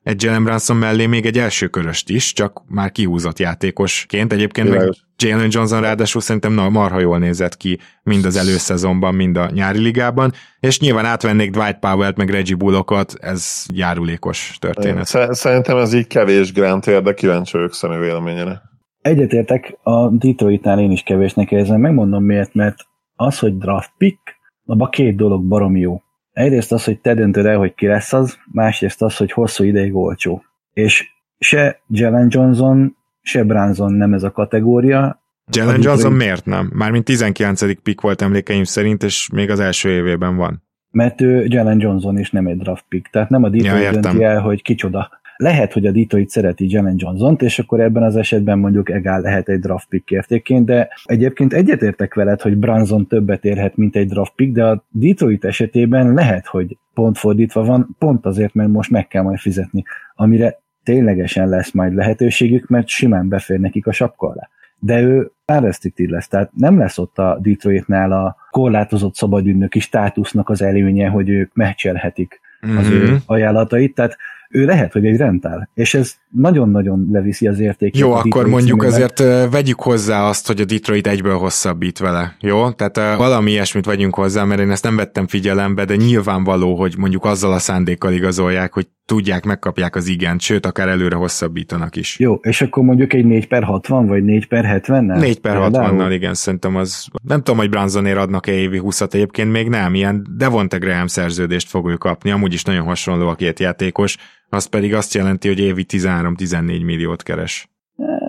egy Jalen Brunson mellé még egy első köröst is, csak már kihúzott játékosként. Egyébként meg Jalen Johnson ráadásul szerintem na, marha jól nézett ki mind az előszezonban, mind a nyári ligában, és nyilván átvennék Dwight Powell-t, meg Reggie Bullockot, ez járulékos történet. Szerintem ez így kevés Grant de kíváncsi vagyok személy véleményére. Egyetértek, a Detroitnál én is kevésnek érzem, megmondom miért, mert az, hogy draft pick, abban két dolog barom jó. Egyrészt az, hogy te döntöd el, hogy ki lesz az, másrészt az, hogy hosszú ideig olcsó. És se Jalen Johnson, se Branson nem ez a kategória. Jalen Johnson miért nem? Mármint 19. pick volt emlékeim szerint, és még az első évében van. Mert ő Jalen Johnson is nem egy draft pick, tehát nem a Detroit ja, dönti el, hogy kicsoda lehet, hogy a Detroit szereti Jalen Johnson-t, és akkor ebben az esetben mondjuk egál lehet egy draft pick értékén, de egyébként egyetértek veled, hogy Branson többet érhet, mint egy draft pick, de a Detroit esetében lehet, hogy pont fordítva van, pont azért, mert most meg kell majd fizetni, amire ténylegesen lesz majd lehetőségük, mert simán befér nekik a sapka alá. De ő unrestricted lesz, tehát nem lesz ott a Detroitnál a korlátozott szabadügynöki státusznak az előnye, hogy ők meccselhetik az mm-hmm. ő mhm. ajánlatait, tehát ő lehet, hogy egy rentál, és ez nagyon-nagyon leviszi az értékét. Jó, akkor mondjuk színűben. azért vegyük hozzá azt, hogy a Detroit egyből hosszabbít vele, jó? Tehát valami ilyesmit vegyünk hozzá, mert én ezt nem vettem figyelembe, de nyilvánvaló, hogy mondjuk azzal a szándékkal igazolják, hogy tudják, megkapják az igent, sőt, akár előre hosszabbítanak is. Jó, és akkor mondjuk egy 4 per 60, vagy 4 per 70-nel? 4 per 60-nal, igen, szerintem az, nem tudom, hogy Branzonér adnak-e évi 20-at, egyébként még nem, ilyen Devonte Graham szerződést fog ő kapni, amúgy is nagyon hasonló a két játékos, az pedig azt jelenti, hogy évi 13-14 milliót keres.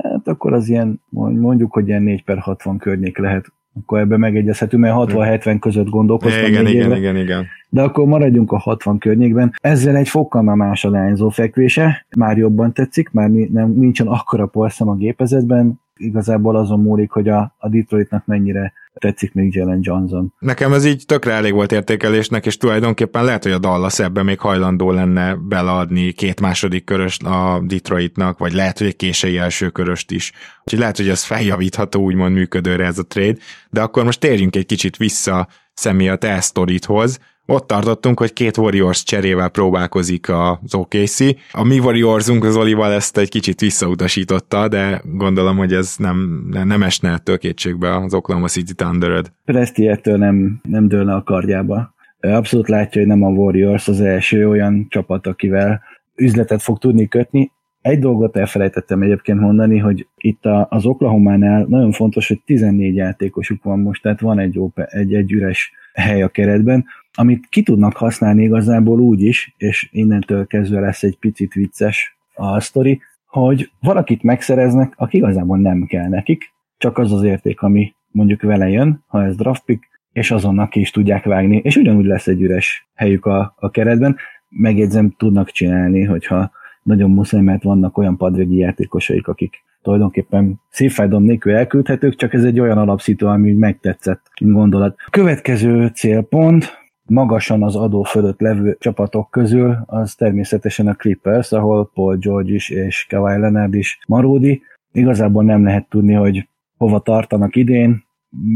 Hát akkor az ilyen, mondjuk, hogy ilyen 4 per 60 környék lehet akkor ebben megegyezhetünk, mert 60-70 között gondolkoztam. Igen, igen, éve. igen, igen. De akkor maradjunk a 60 környékben. Ezzel egy fokkal más a lányzó fekvése, már jobban tetszik, már nem, nincsen akkora porszem a gépezetben, igazából azon múlik, hogy a, a Detroitnak mennyire tetszik még Jalen Johnson. Nekem ez így tökre elég volt értékelésnek, és tulajdonképpen lehet, hogy a Dallas ebben még hajlandó lenne beleadni két második köröst a Detroitnak, vagy lehet, hogy egy késői első köröst is. Úgyhogy lehet, hogy ez feljavítható úgymond működőre ez a trade, de akkor most térjünk egy kicsit vissza személy a te sztoridhoz, ott tartottunk, hogy két Warriors cserével próbálkozik az OKC. A mi Warriorsunk az Olival ezt egy kicsit visszautasította, de gondolom, hogy ez nem, nem esne ettől kétségbe az Oklahoma City Thunder-öd. Presti ettől nem, nem dőlne a kardjába. Abszolút látja, hogy nem a Warriors az első olyan csapat, akivel üzletet fog tudni kötni. Egy dolgot elfelejtettem egyébként mondani, hogy itt az Oklahoma-nál nagyon fontos, hogy 14 játékosuk van most, tehát van egy, egy, egy üres hely a keretben, amit ki tudnak használni igazából úgy is, és innentől kezdve lesz egy picit vicces a sztori, hogy valakit megszereznek, aki igazából nem kell nekik, csak az az érték, ami mondjuk vele jön, ha ez draft pick, és azonnak ki is tudják vágni, és ugyanúgy lesz egy üres helyük a, a keretben. Megjegyzem, tudnak csinálni, hogyha nagyon muszáj, mert vannak olyan padvégi játékosaik, akik tulajdonképpen szívfájdom nélkül elküldhetők, csak ez egy olyan alapszító, ami megtetszett, gondolat. Következő célpont, magasan az adó fölött levő csapatok közül, az természetesen a Clippers, ahol Paul George is és Kawhi Leonard is maródi. Igazából nem lehet tudni, hogy hova tartanak idén,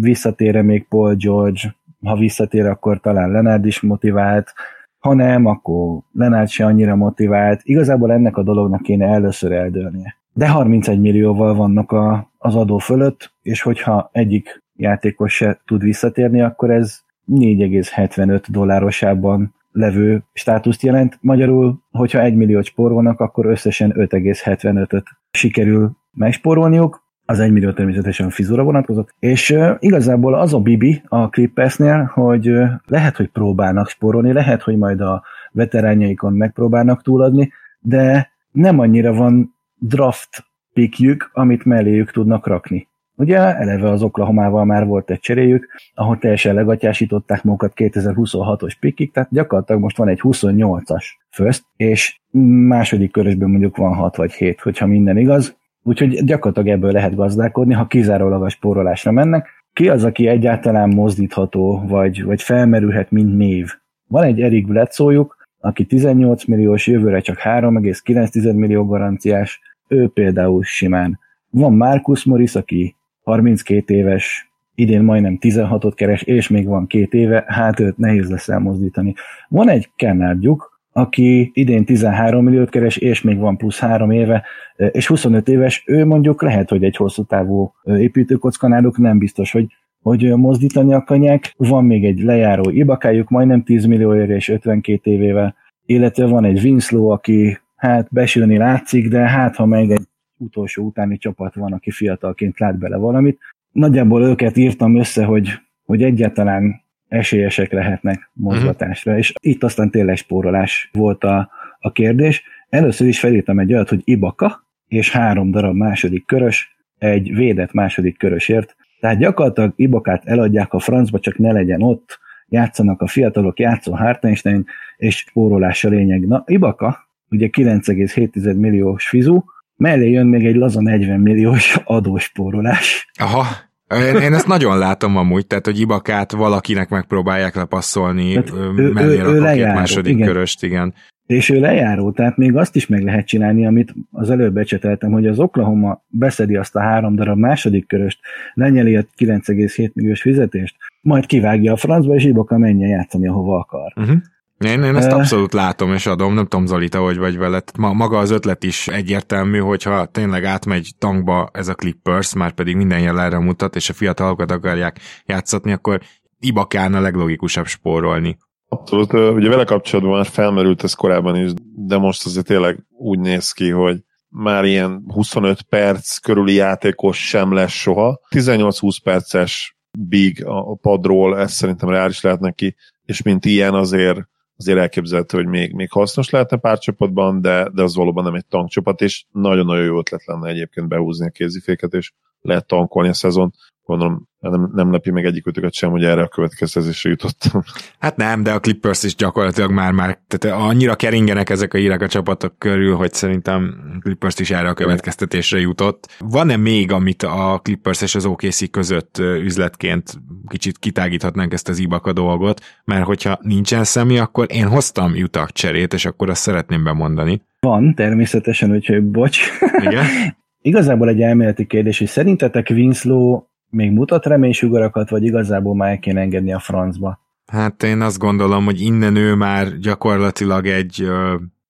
visszatére még Paul George, ha visszatér, akkor talán Leonard is motivált, ha nem, akkor Leonard se annyira motivált. Igazából ennek a dolognak kéne először eldőlnie. De 31 millióval vannak a, az adó fölött, és hogyha egyik játékos se tud visszatérni, akkor ez 4,75 dollárosában levő státuszt jelent. Magyarul, hogyha 1 milliót spórolnak, akkor összesen 5,75-öt sikerül megspórolniuk, az 1 millió természetesen fizura vonatkozott, és uh, igazából az a bibi a Clippersnél, hogy uh, lehet, hogy próbálnak spórolni, lehet, hogy majd a veterányaikon megpróbálnak túladni, de nem annyira van draft pickjük, amit melléjük tudnak rakni. Ugye eleve az Oklahomával már volt egy cseréjük, ahol teljesen legatyásították magukat 2026-os pikig, tehát gyakorlatilag most van egy 28-as first, és második körösben mondjuk van 6 vagy 7, hogyha minden igaz, úgyhogy gyakorlatilag ebből lehet gazdálkodni, ha kizárólag a spórolásra mennek. Ki az, aki egyáltalán mozdítható, vagy, vagy felmerülhet, mint név? Van egy Erik Bledsoe aki 18 milliós, jövőre csak 3,9 millió garanciás, ő például simán. Van Marcus Morris, aki 32 éves, idén majdnem 16-ot keres, és még van két éve, hát őt nehéz lesz elmozdítani. Van egy Kennardjuk, aki idén 13 milliót keres, és még van plusz három éve, és 25 éves, ő mondjuk lehet, hogy egy hosszú távú építőkocka náluk, nem biztos, hogy hogy mozdítani akarják. Van még egy lejáró ibakájuk, majdnem 10 millió éve és 52 évével, illetve van egy Winslow, aki hát besülni látszik, de hát ha meg egy utolsó utáni csapat van, aki fiatalként lát bele valamit. Nagyjából őket írtam össze, hogy, hogy egyáltalán esélyesek lehetnek mozgatásra, uh-huh. és itt aztán tényleg spórolás volt a, a kérdés. Először is felírtam egy olyat, hogy Ibaka, és három darab második körös, egy védett második körösért. Tehát gyakorlatilag Ibakát eladják a francba, csak ne legyen ott, játszanak a fiatalok, játszó Hartenstein, és spórolás a lényeg. Na, Ibaka, ugye 9,7 milliós fizu, mellé jön még egy laza 40 milliós adóspórolás. Aha, én, én ezt nagyon látom amúgy, tehát hogy Ibakát valakinek megpróbálják lepasszolni, tehát mellé ő, ő, ő lejáró, második igen. köröst, igen. és ő lejáró, tehát még azt is meg lehet csinálni, amit az előbb becseteltem, hogy az Oklahoma beszedi azt a három darab második köröst, lenyeli a 9,7 milliós fizetést, majd kivágja a francba, és Ibaka menjen játszani, ahova akar. Uh-huh. Én, én ezt abszolút látom és adom, nem tudom Zoli, te hogy vagy vele. Ma, maga az ötlet is egyértelmű, hogyha tényleg átmegy tankba ez a Clippers, már pedig minden jel erre mutat, és a fiatalokat akarják játszatni, akkor Ibakán a leglogikusabb spórolni. Abszolút, ugye vele kapcsolatban már felmerült ez korábban is, de most azért tényleg úgy néz ki, hogy már ilyen 25 perc körüli játékos sem lesz soha. 18-20 perces big a padról, ez szerintem reális lehet neki, és mint ilyen azért azért elképzelhető, hogy még, még hasznos lehetne pár csapatban, de, de az valóban nem egy tankcsapat, és nagyon-nagyon jó ötlet lenne egyébként behúzni a kéziféket, és lehet tankolni a szezon gondolom nem, nem lepi meg egyikőtöket sem, hogy erre a következtetésre jutottam. Hát nem, de a Clippers is gyakorlatilag már, már tehát annyira keringenek ezek a hírek a csapatok körül, hogy szerintem Clippers is erre a következtetésre jutott. Van-e még, amit a Clippers és az OKC között üzletként kicsit kitágíthatnánk ezt az Ibaka dolgot, mert hogyha nincsen személy, akkor én hoztam jutak cserét, és akkor azt szeretném bemondani. Van, természetesen, úgyhogy bocs. Igen? Igazából egy elméleti kérdés, hogy szerintetek Winslow még mutat reménysugarakat, vagy igazából már el kéne engedni a francba? Hát én azt gondolom, hogy innen ő már gyakorlatilag egy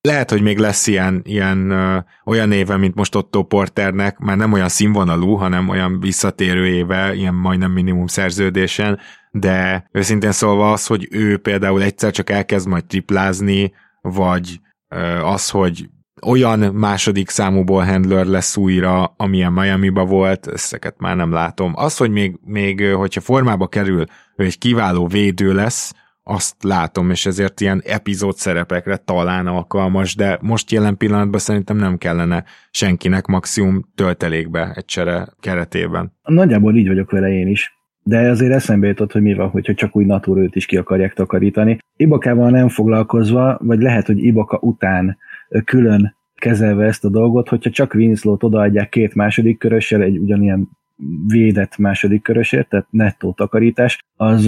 lehet, hogy még lesz ilyen, ilyen olyan éve, mint most Otto Porternek, már nem olyan színvonalú, hanem olyan visszatérő éve, ilyen majdnem minimum szerződésen, de őszintén szólva az, hogy ő például egyszer csak elkezd majd triplázni, vagy az, hogy olyan második számúból handler lesz újra, amilyen Miami-ba volt, ezeket már nem látom. Az, hogy még, még hogyha formába kerül, ő egy kiváló védő lesz, azt látom, és ezért ilyen epizód szerepekre talán alkalmas, de most jelen pillanatban szerintem nem kellene senkinek maximum töltelékbe egy csere keretében. Nagyjából így vagyok vele én is. De azért eszembe jutott, hogy mi van, hogyha csak úgy őt is ki akarják takarítani. Ibakával nem foglalkozva, vagy lehet, hogy Ibaka után külön kezelve ezt a dolgot, hogyha csak Winslow-t odaadják két második körössel, egy ugyanilyen védett második körösért, tehát nettó takarítás, az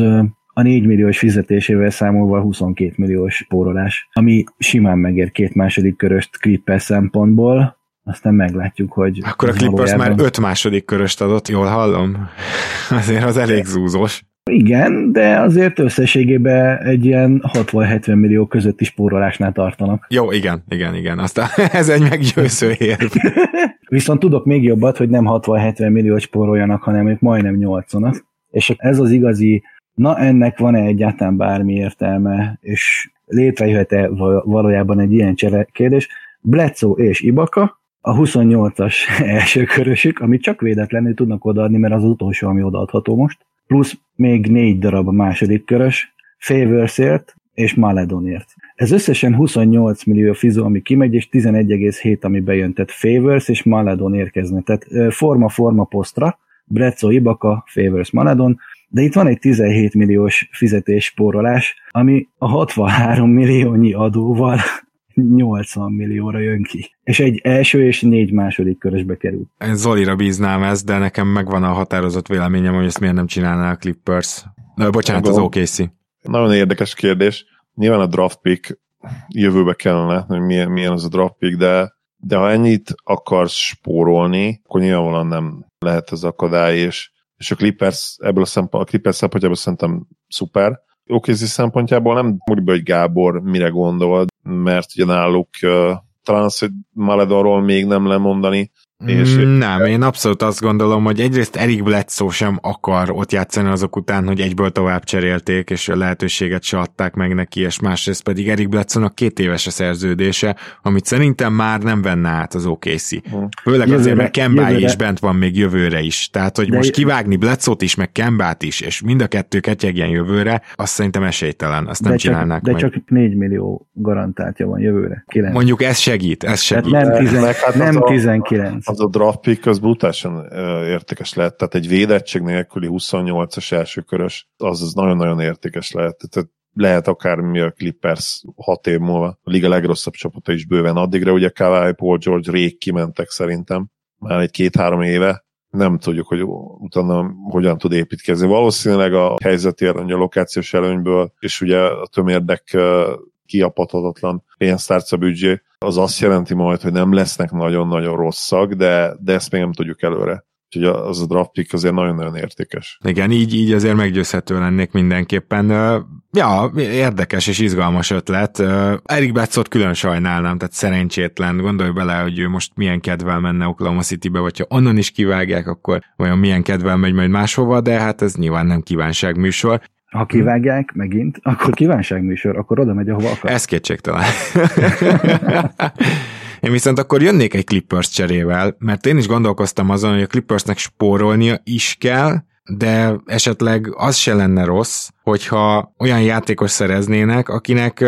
a 4 milliós fizetésével számolva 22 milliós pórolás, ami simán megér két második köröst Clippers szempontból, aztán meglátjuk, hogy... Akkor a Clippers valójában... már öt második köröst adott, jól hallom? Azért az elég zúzós. Igen, de azért összességében egy ilyen 60-70 millió közötti spórolásnál tartanak. Jó, igen, igen, igen. Aztán ez egy meggyőző érv. Viszont tudok még jobbat, hogy nem 60-70 milliót spóroljanak, hanem ők majdnem 80 És ez az igazi, na ennek van-e egyáltalán bármi értelme, és létrejöhet-e valójában egy ilyen kérdés. Bledsoe és Ibaka, a 28-as első körösük, amit csak védetlenül tudnak odaadni, mert az utolsó, ami odaadható most plusz még négy darab a második körös, Favorsért és Maledonért. Ez összesen 28 millió fizó, ami kimegy, és 11,7, ami bejön, tehát Favors és Maledon érkezne. Tehát forma-forma posztra, Brezzo, Ibaka, Favors, Maledon, de itt van egy 17 milliós fizetés spórolás, ami a 63 milliónyi adóval 80 millióra jön ki. És egy első és négy második körösbe kerül. Én Zolira bíznám ezt, de nekem megvan a határozott véleményem, hogy ezt miért nem csinálná a Clippers. De, bocsánat, az OKC. Nagyon érdekes kérdés. Nyilván a draft pick jövőbe kellene, hogy milyen, milyen az a draft pick, de, de ha ennyit akarsz spórolni, akkor nyilvánvalóan nem lehet ez akadály, és, és a Clippers ebből a, szempont, a Clippers szempontjából szerintem szuper. OKC szempontjából nem úgy hogy Gábor mire gondol, mert ugye náluk uh, talán az, hogy Maledonról még nem lemondani, és nem, én abszolút azt gondolom, hogy egyrészt Eric Bledsoe sem akar ott játszani azok után, hogy egyből tovább cserélték, és a lehetőséget se adták meg neki, és másrészt pedig Eric Bledsoe-nak két éves a szerződése, amit szerintem már nem venne át az OKC. Hmm. Főleg jövőre, azért, mert Kembá is bent van még jövőre is. Tehát, hogy De most kivágni Bledsoe-t is, meg Kembát is, és mind a kettő ketyegjen jövőre, azt szerintem esélytelen, azt nem de csinálnák csak, De meg. csak 4 millió garantáltja van jövőre. 9. Mondjuk ez segít, ez segít. Tehát nem, 10, hát nem 19 az a draft pick az brutálisan értékes lehet, tehát egy védettség nélküli 28-as első körös, az, az nagyon-nagyon értékes lehet. Tehát lehet akár mi a Clippers hat év múlva. A liga legrosszabb csapata is bőven addigra, ugye Kawhi, Paul George rég kimentek szerintem, már egy két-három éve, nem tudjuk, hogy utána hogyan tud építkezni. Valószínűleg a helyzeti előny, a lokációs előnyből, és ugye a tömérdek kiapadhatatlan pénztárca büdzsé, az azt jelenti majd, hogy nem lesznek nagyon-nagyon rosszak, de, de ezt még nem tudjuk előre. Úgyhogy az a draft pick azért nagyon-nagyon értékes. Igen, így, így azért meggyőzhető lennék mindenképpen. Ja, érdekes és izgalmas ötlet. Erik Betszot külön sajnálnám, tehát szerencsétlen. Gondolj bele, hogy ő most milyen kedvel menne Oklahoma Citybe, vagy ha onnan is kivágják, akkor olyan milyen kedvel megy majd máshova, de hát ez nyilván nem kívánságműsor. Ha kivágják megint, akkor kívánságműsor, akkor oda megy, ahova akar. Ez kétségtelen. Én viszont akkor jönnék egy Clippers cserével, mert én is gondolkoztam azon, hogy a Clippersnek spórolnia is kell, de esetleg az se lenne rossz, hogyha olyan játékos szereznének, akinek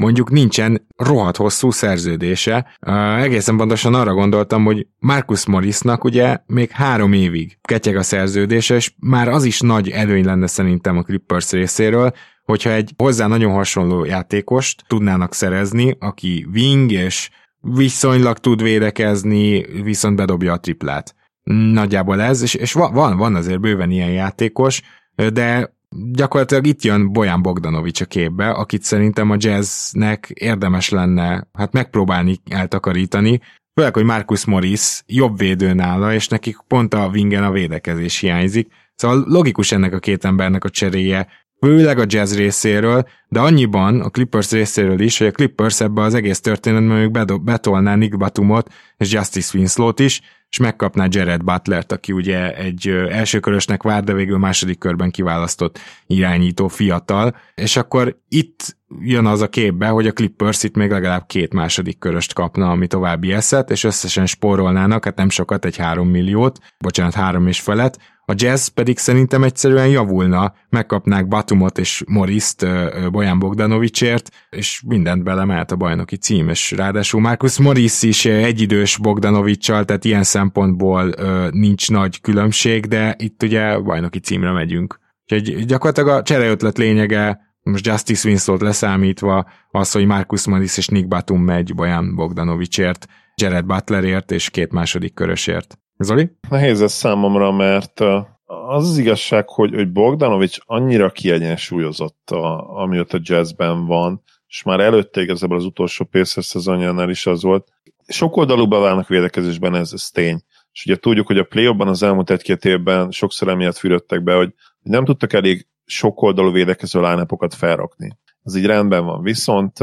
mondjuk nincsen rohadt hosszú szerződése. Uh, egészen pontosan arra gondoltam, hogy Marcus Morrisnak ugye még három évig ketyeg a szerződése, és már az is nagy előny lenne szerintem a Clippers részéről, hogyha egy hozzá nagyon hasonló játékost tudnának szerezni, aki wing és viszonylag tud védekezni, viszont bedobja a triplát. Nagyjából ez, és, és van, van azért bőven ilyen játékos, de gyakorlatilag itt jön Bojan Bogdanovics a képbe, akit szerintem a jazznek érdemes lenne hát megpróbálni eltakarítani, főleg, hogy Marcus Morris jobb védő nála, és nekik pont a vingen a védekezés hiányzik. Szóval logikus ennek a két embernek a cseréje, főleg a jazz részéről, de annyiban a Clippers részéről is, hogy a Clippers ebbe az egész történetben ők betolná Nick Batumot és Justice Winslow-t is, és megkapná Jared Butlert, aki ugye egy elsőkörösnek vár, de végül második körben kiválasztott irányító fiatal, és akkor itt jön az a képbe, hogy a Clippers itt még legalább két második köröst kapna, ami további eszet, és összesen spórolnának, hát nem sokat, egy három milliót, bocsánat, három és felett, a jazz pedig szerintem egyszerűen javulna, megkapnák Batumot és Moriszt Bojan Bogdanovicsért, és mindent belemelt a bajnoki cím, és ráadásul Marcus Morris is egyidős Bogdanovicsal, tehát ilyen szempontból nincs nagy különbség, de itt ugye bajnoki címre megyünk. Úgyhogy gyakorlatilag a csereötlet lényege most Justice Winslow leszámítva az, hogy Marcus Morris és Nick Batum megy Bojan Bogdanovicsért, Jared Butlerért és két második körösért. Zoli? Nehéz ez számomra, mert az az igazság, hogy, hogy Bogdanovics annyira kiegyensúlyozott, a, amiatt a jazzben van, és már előtte igazából az utolsó Pacers szezonjánál is az volt. Sok oldalúban válnak védekezésben, ez, ez tény. És ugye tudjuk, hogy a play az elmúlt egy-két évben sokszor emiatt fürödtek be, hogy nem tudtak elég sok oldalú védekező lánapokat felrakni. Ez így rendben van. Viszont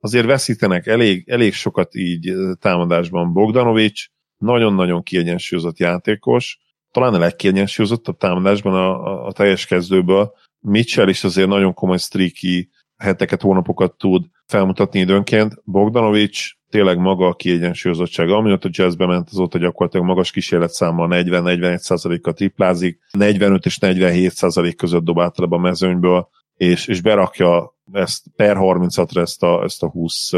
azért veszítenek elég, elég sokat így támadásban Bogdanovics, nagyon-nagyon kiegyensúlyozott játékos, talán a legkiegyensúlyozottabb támadásban a, a, a teljes kezdőből. Mitchell is azért nagyon komoly streaky heteket, hónapokat tud felmutatni időnként. Bogdanovics tényleg maga a kiegyensúlyozottsága. Amióta jazzbe ment, azóta gyakorlatilag magas kísérletszámmal 40-41%-kal triplázik, 45 és 47% között dob általában a mezőnyből, és, és berakja ezt per 36-ra ezt a, ezt a 20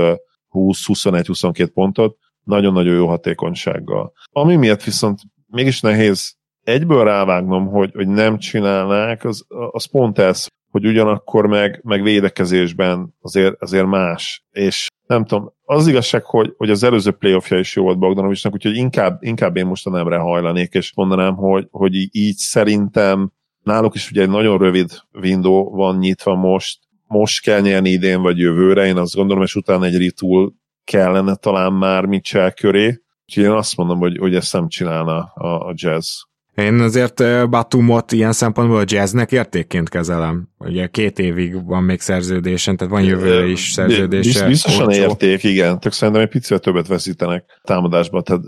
20-21-22 pontot, nagyon-nagyon jó hatékonysággal. Ami miatt viszont mégis nehéz egyből rávágnom, hogy, hogy nem csinálnák, az, az pont ez, hogy ugyanakkor meg, meg védekezésben azért, azért más. És nem tudom, az igazság, hogy, hogy az előző playoffja is jó volt Bogdanovicsnak, úgyhogy inkább, inkább én most a nemre hajlanék, és mondanám, hogy, hogy így szerintem náluk is ugye egy nagyon rövid window van nyitva most, most kell nyerni idén vagy jövőre, én azt gondolom, és utána egy retool kellene talán már Mitchell köré, úgyhogy én azt mondom, hogy, hogy ezt nem csinálna a, a jazz. Én azért Batumot ilyen szempontból a jazznek értékként kezelem. Ugye két évig van még szerződésen, tehát van jövőre is szerződése. Biztosan olcsó. érték, igen. Tök szerintem egy picit többet veszítenek támadásban. Tehát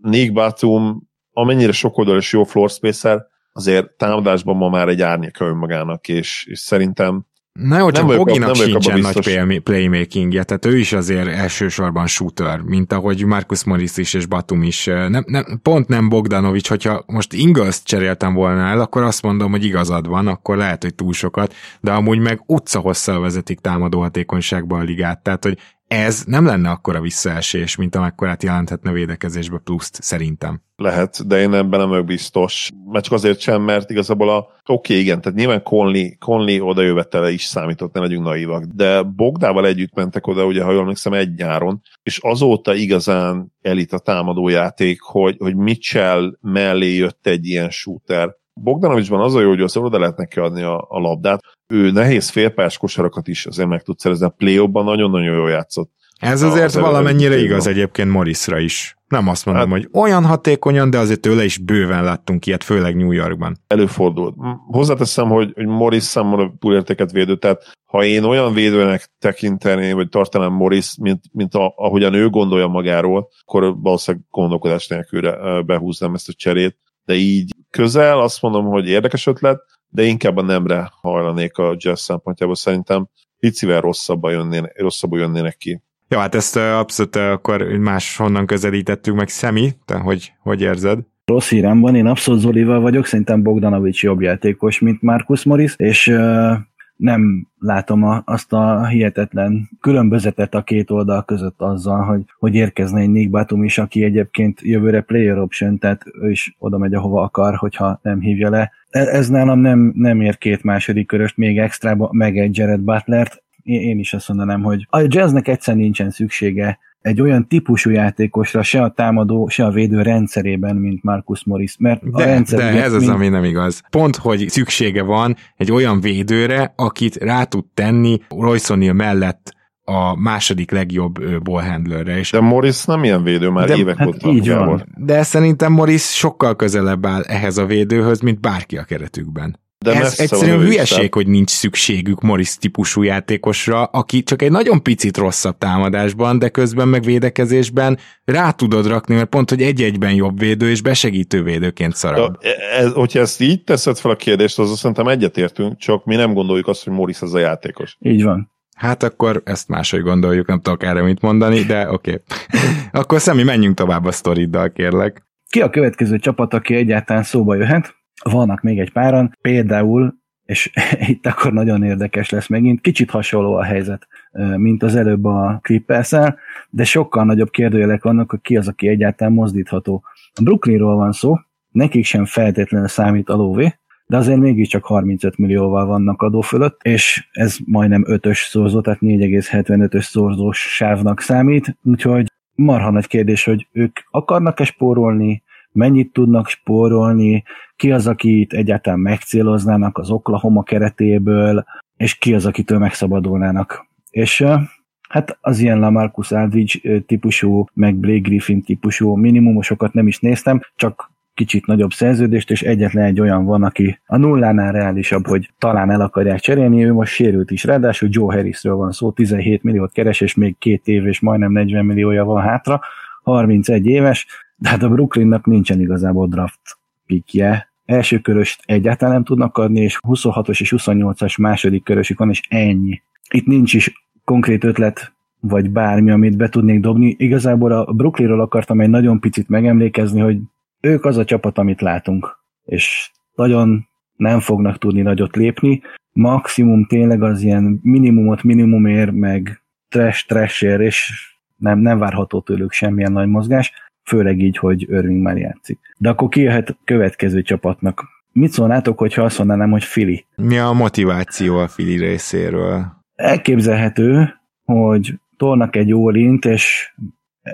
Nick Batum, amennyire sokoldal és jó floor spacer, azért támadásban ma már egy árnyéka önmagának, és, és szerintem Na jó, csak Boginak sincsen nagy playmakingje, tehát ő is azért elsősorban shooter, mint ahogy Marcus Morris is és Batum is. Nem, nem, pont nem Bogdanovics, hogyha most Ingles cseréltem volna el, akkor azt mondom, hogy igazad van, akkor lehet, hogy túl sokat, de amúgy meg utca hosszal vezetik támadó hatékonyságba a ligát, tehát hogy ez nem lenne akkora visszaesés, mint amekkorát jelenthetne védekezésbe pluszt, szerintem. Lehet, de én ebben nem vagyok biztos. Mert csak azért sem, mert igazából a... Oké, okay, igen, tehát nyilván Conley, Conley odajövetele is számított, ne legyünk naivak, de Bogdával együtt mentek oda, ugye, ha jól emlékszem, egy nyáron, és azóta igazán elit a támadójáték, hogy, hogy Mitchell mellé jött egy ilyen shooter, Bogdanovicsban az a jó, hogy oda lehet neki adni a, a labdát, ő nehéz félpás kosarakat is azért meg tud szerezni. A play nagyon-nagyon jól játszott. Ez azért az valamennyire igaz egyébként Morrisra is. Nem azt mondom, hát, hogy olyan hatékonyan, de azért tőle is bőven láttunk ilyet, főleg New Yorkban. Előfordult. Hozzáteszem, hogy, hogy Morris számomra túlértéket védő, tehát ha én olyan védőnek tekinteném, vagy tartanám Morris, mint, mint a, ahogyan ő gondolja magáról, akkor valószínűleg gondolkodás nélkül behúznám ezt a cserét. De így közel azt mondom, hogy érdekes ötlet, de inkább a nemre hajlanék a jazz szempontjából. Szerintem picivel rosszabbul jönnének, rosszabbul jönnének ki. Ja, hát ezt abszolút akkor más honnan közelítettük meg. Szemi, te hogy, hogy érzed? Rossz hírem van, én abszolút Zolival vagyok, szerintem Bogdanovics jobb játékos, mint Markus Morris, és uh, nem látom a, azt a hihetetlen különbözetet a két oldal között azzal, hogy, hogy érkezne egy Nick Batum is, aki egyébként jövőre player option, tehát ő is oda megy, ahova akar, hogyha nem hívja le. E, ez nálam nem, nem ér két második köröst, még extra, meg egy Jared Butlert, én is azt mondanám, hogy a jazznek egyszer nincsen szüksége egy olyan típusú játékosra, se a támadó, se a védő rendszerében, mint Marcus Morris, mert de, a rendszer... De ez az, ami nem igaz. Pont, hogy szüksége van egy olyan védőre, akit rá tud tenni Royce mellett a második legjobb ballhandlerre. És de Morris nem ilyen védő, már de, évek hát óta. Így van. De szerintem Morris sokkal közelebb áll ehhez a védőhöz, mint bárki a keretükben. De Ez egyszerűen hülyeség, hogy nincs szükségük Morris típusú játékosra, aki csak egy nagyon picit rosszabb támadásban, de közben meg védekezésben rá tudod rakni, mert pont, hogy egy-egyben jobb védő és besegítő védőként szarab. Ja, ez, hogyha ezt így teszed fel a kérdést, az szerintem egyetértünk, csak mi nem gondoljuk azt, hogy Morris az a játékos. Így van. Hát akkor ezt máshogy gondoljuk, nem tudok erre mit mondani, de oké. Okay. akkor Szemi, menjünk tovább a sztoriddal, kérlek. Ki a következő csapat, aki egyáltalán szóba jöhet? Vannak még egy páran, például, és itt akkor nagyon érdekes lesz megint, kicsit hasonló a helyzet, mint az előbb a clippers de sokkal nagyobb kérdőjelek vannak, hogy ki az, aki egyáltalán mozdítható. A Brooklynról van szó, nekik sem feltétlenül számít a lóvé, de azért mégiscsak 35 millióval vannak adó fölött, és ez majdnem 5-ös szorzó, tehát 4,75-ös szorzós sávnak számít, úgyhogy marha nagy kérdés, hogy ők akarnak-e spórolni, mennyit tudnak spórolni, ki az, akit egyáltalán megcéloznának az Oklahoma keretéből, és ki az, akitől megszabadulnának. És hát az ilyen Lamarcus Aldridge típusú, meg Blake Griffin típusú minimumosokat nem is néztem, csak kicsit nagyobb szerződést, és egyetlen egy olyan van, aki a nullánál reálisabb, hogy talán el akarják cserélni, ő most sérült is, ráadásul Joe Harrisről van szó, 17 milliót keres, és még két év és majdnem 40 milliója van hátra, 31 éves, de hát a Brooklynnak nincsen igazából draft pikje, első köröst egyáltalán nem tudnak adni, és 26-os és 28-as második körösük van, és ennyi. Itt nincs is konkrét ötlet, vagy bármi, amit be tudnék dobni. Igazából a Brooklynról akartam egy nagyon picit megemlékezni, hogy ők az a csapat, amit látunk, és nagyon nem fognak tudni nagyot lépni. Maximum tényleg az ilyen minimumot minimumért, meg trash trashért, és nem, nem várható tőlük semmilyen nagy mozgás főleg így, hogy Irving már játszik. De akkor ki jöhet következő csapatnak? Mit szólnátok, hogyha azt mondanám, hogy Fili? Mi a motiváció a Fili részéről? Elképzelhető, hogy tolnak egy ólint, és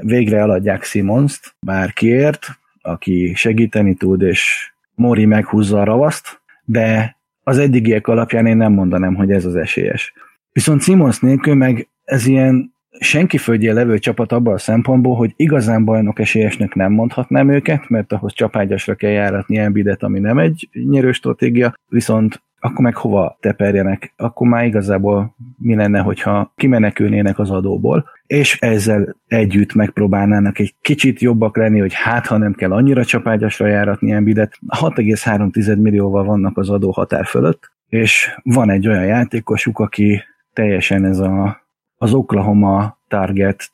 végre eladják Simons-t bárkiért, aki segíteni tud, és Mori meghúzza a ravaszt, de az eddigiek alapján én nem mondanám, hogy ez az esélyes. Viszont Simons nélkül meg ez ilyen senki földje levő csapat abban a szempontból, hogy igazán bajnok esélyesnek nem mondhatnám őket, mert ahhoz csapágyasra kell járatni Embiidet, ami nem egy nyerő stratégia, viszont akkor meg hova teperjenek? Akkor már igazából mi lenne, hogyha kimenekülnének az adóból, és ezzel együtt megpróbálnának egy kicsit jobbak lenni, hogy hát ha nem kell annyira csapágyasra járatni Embiidet, 6,3 millióval vannak az adó határ fölött, és van egy olyan játékosuk, aki teljesen ez a az Oklahoma target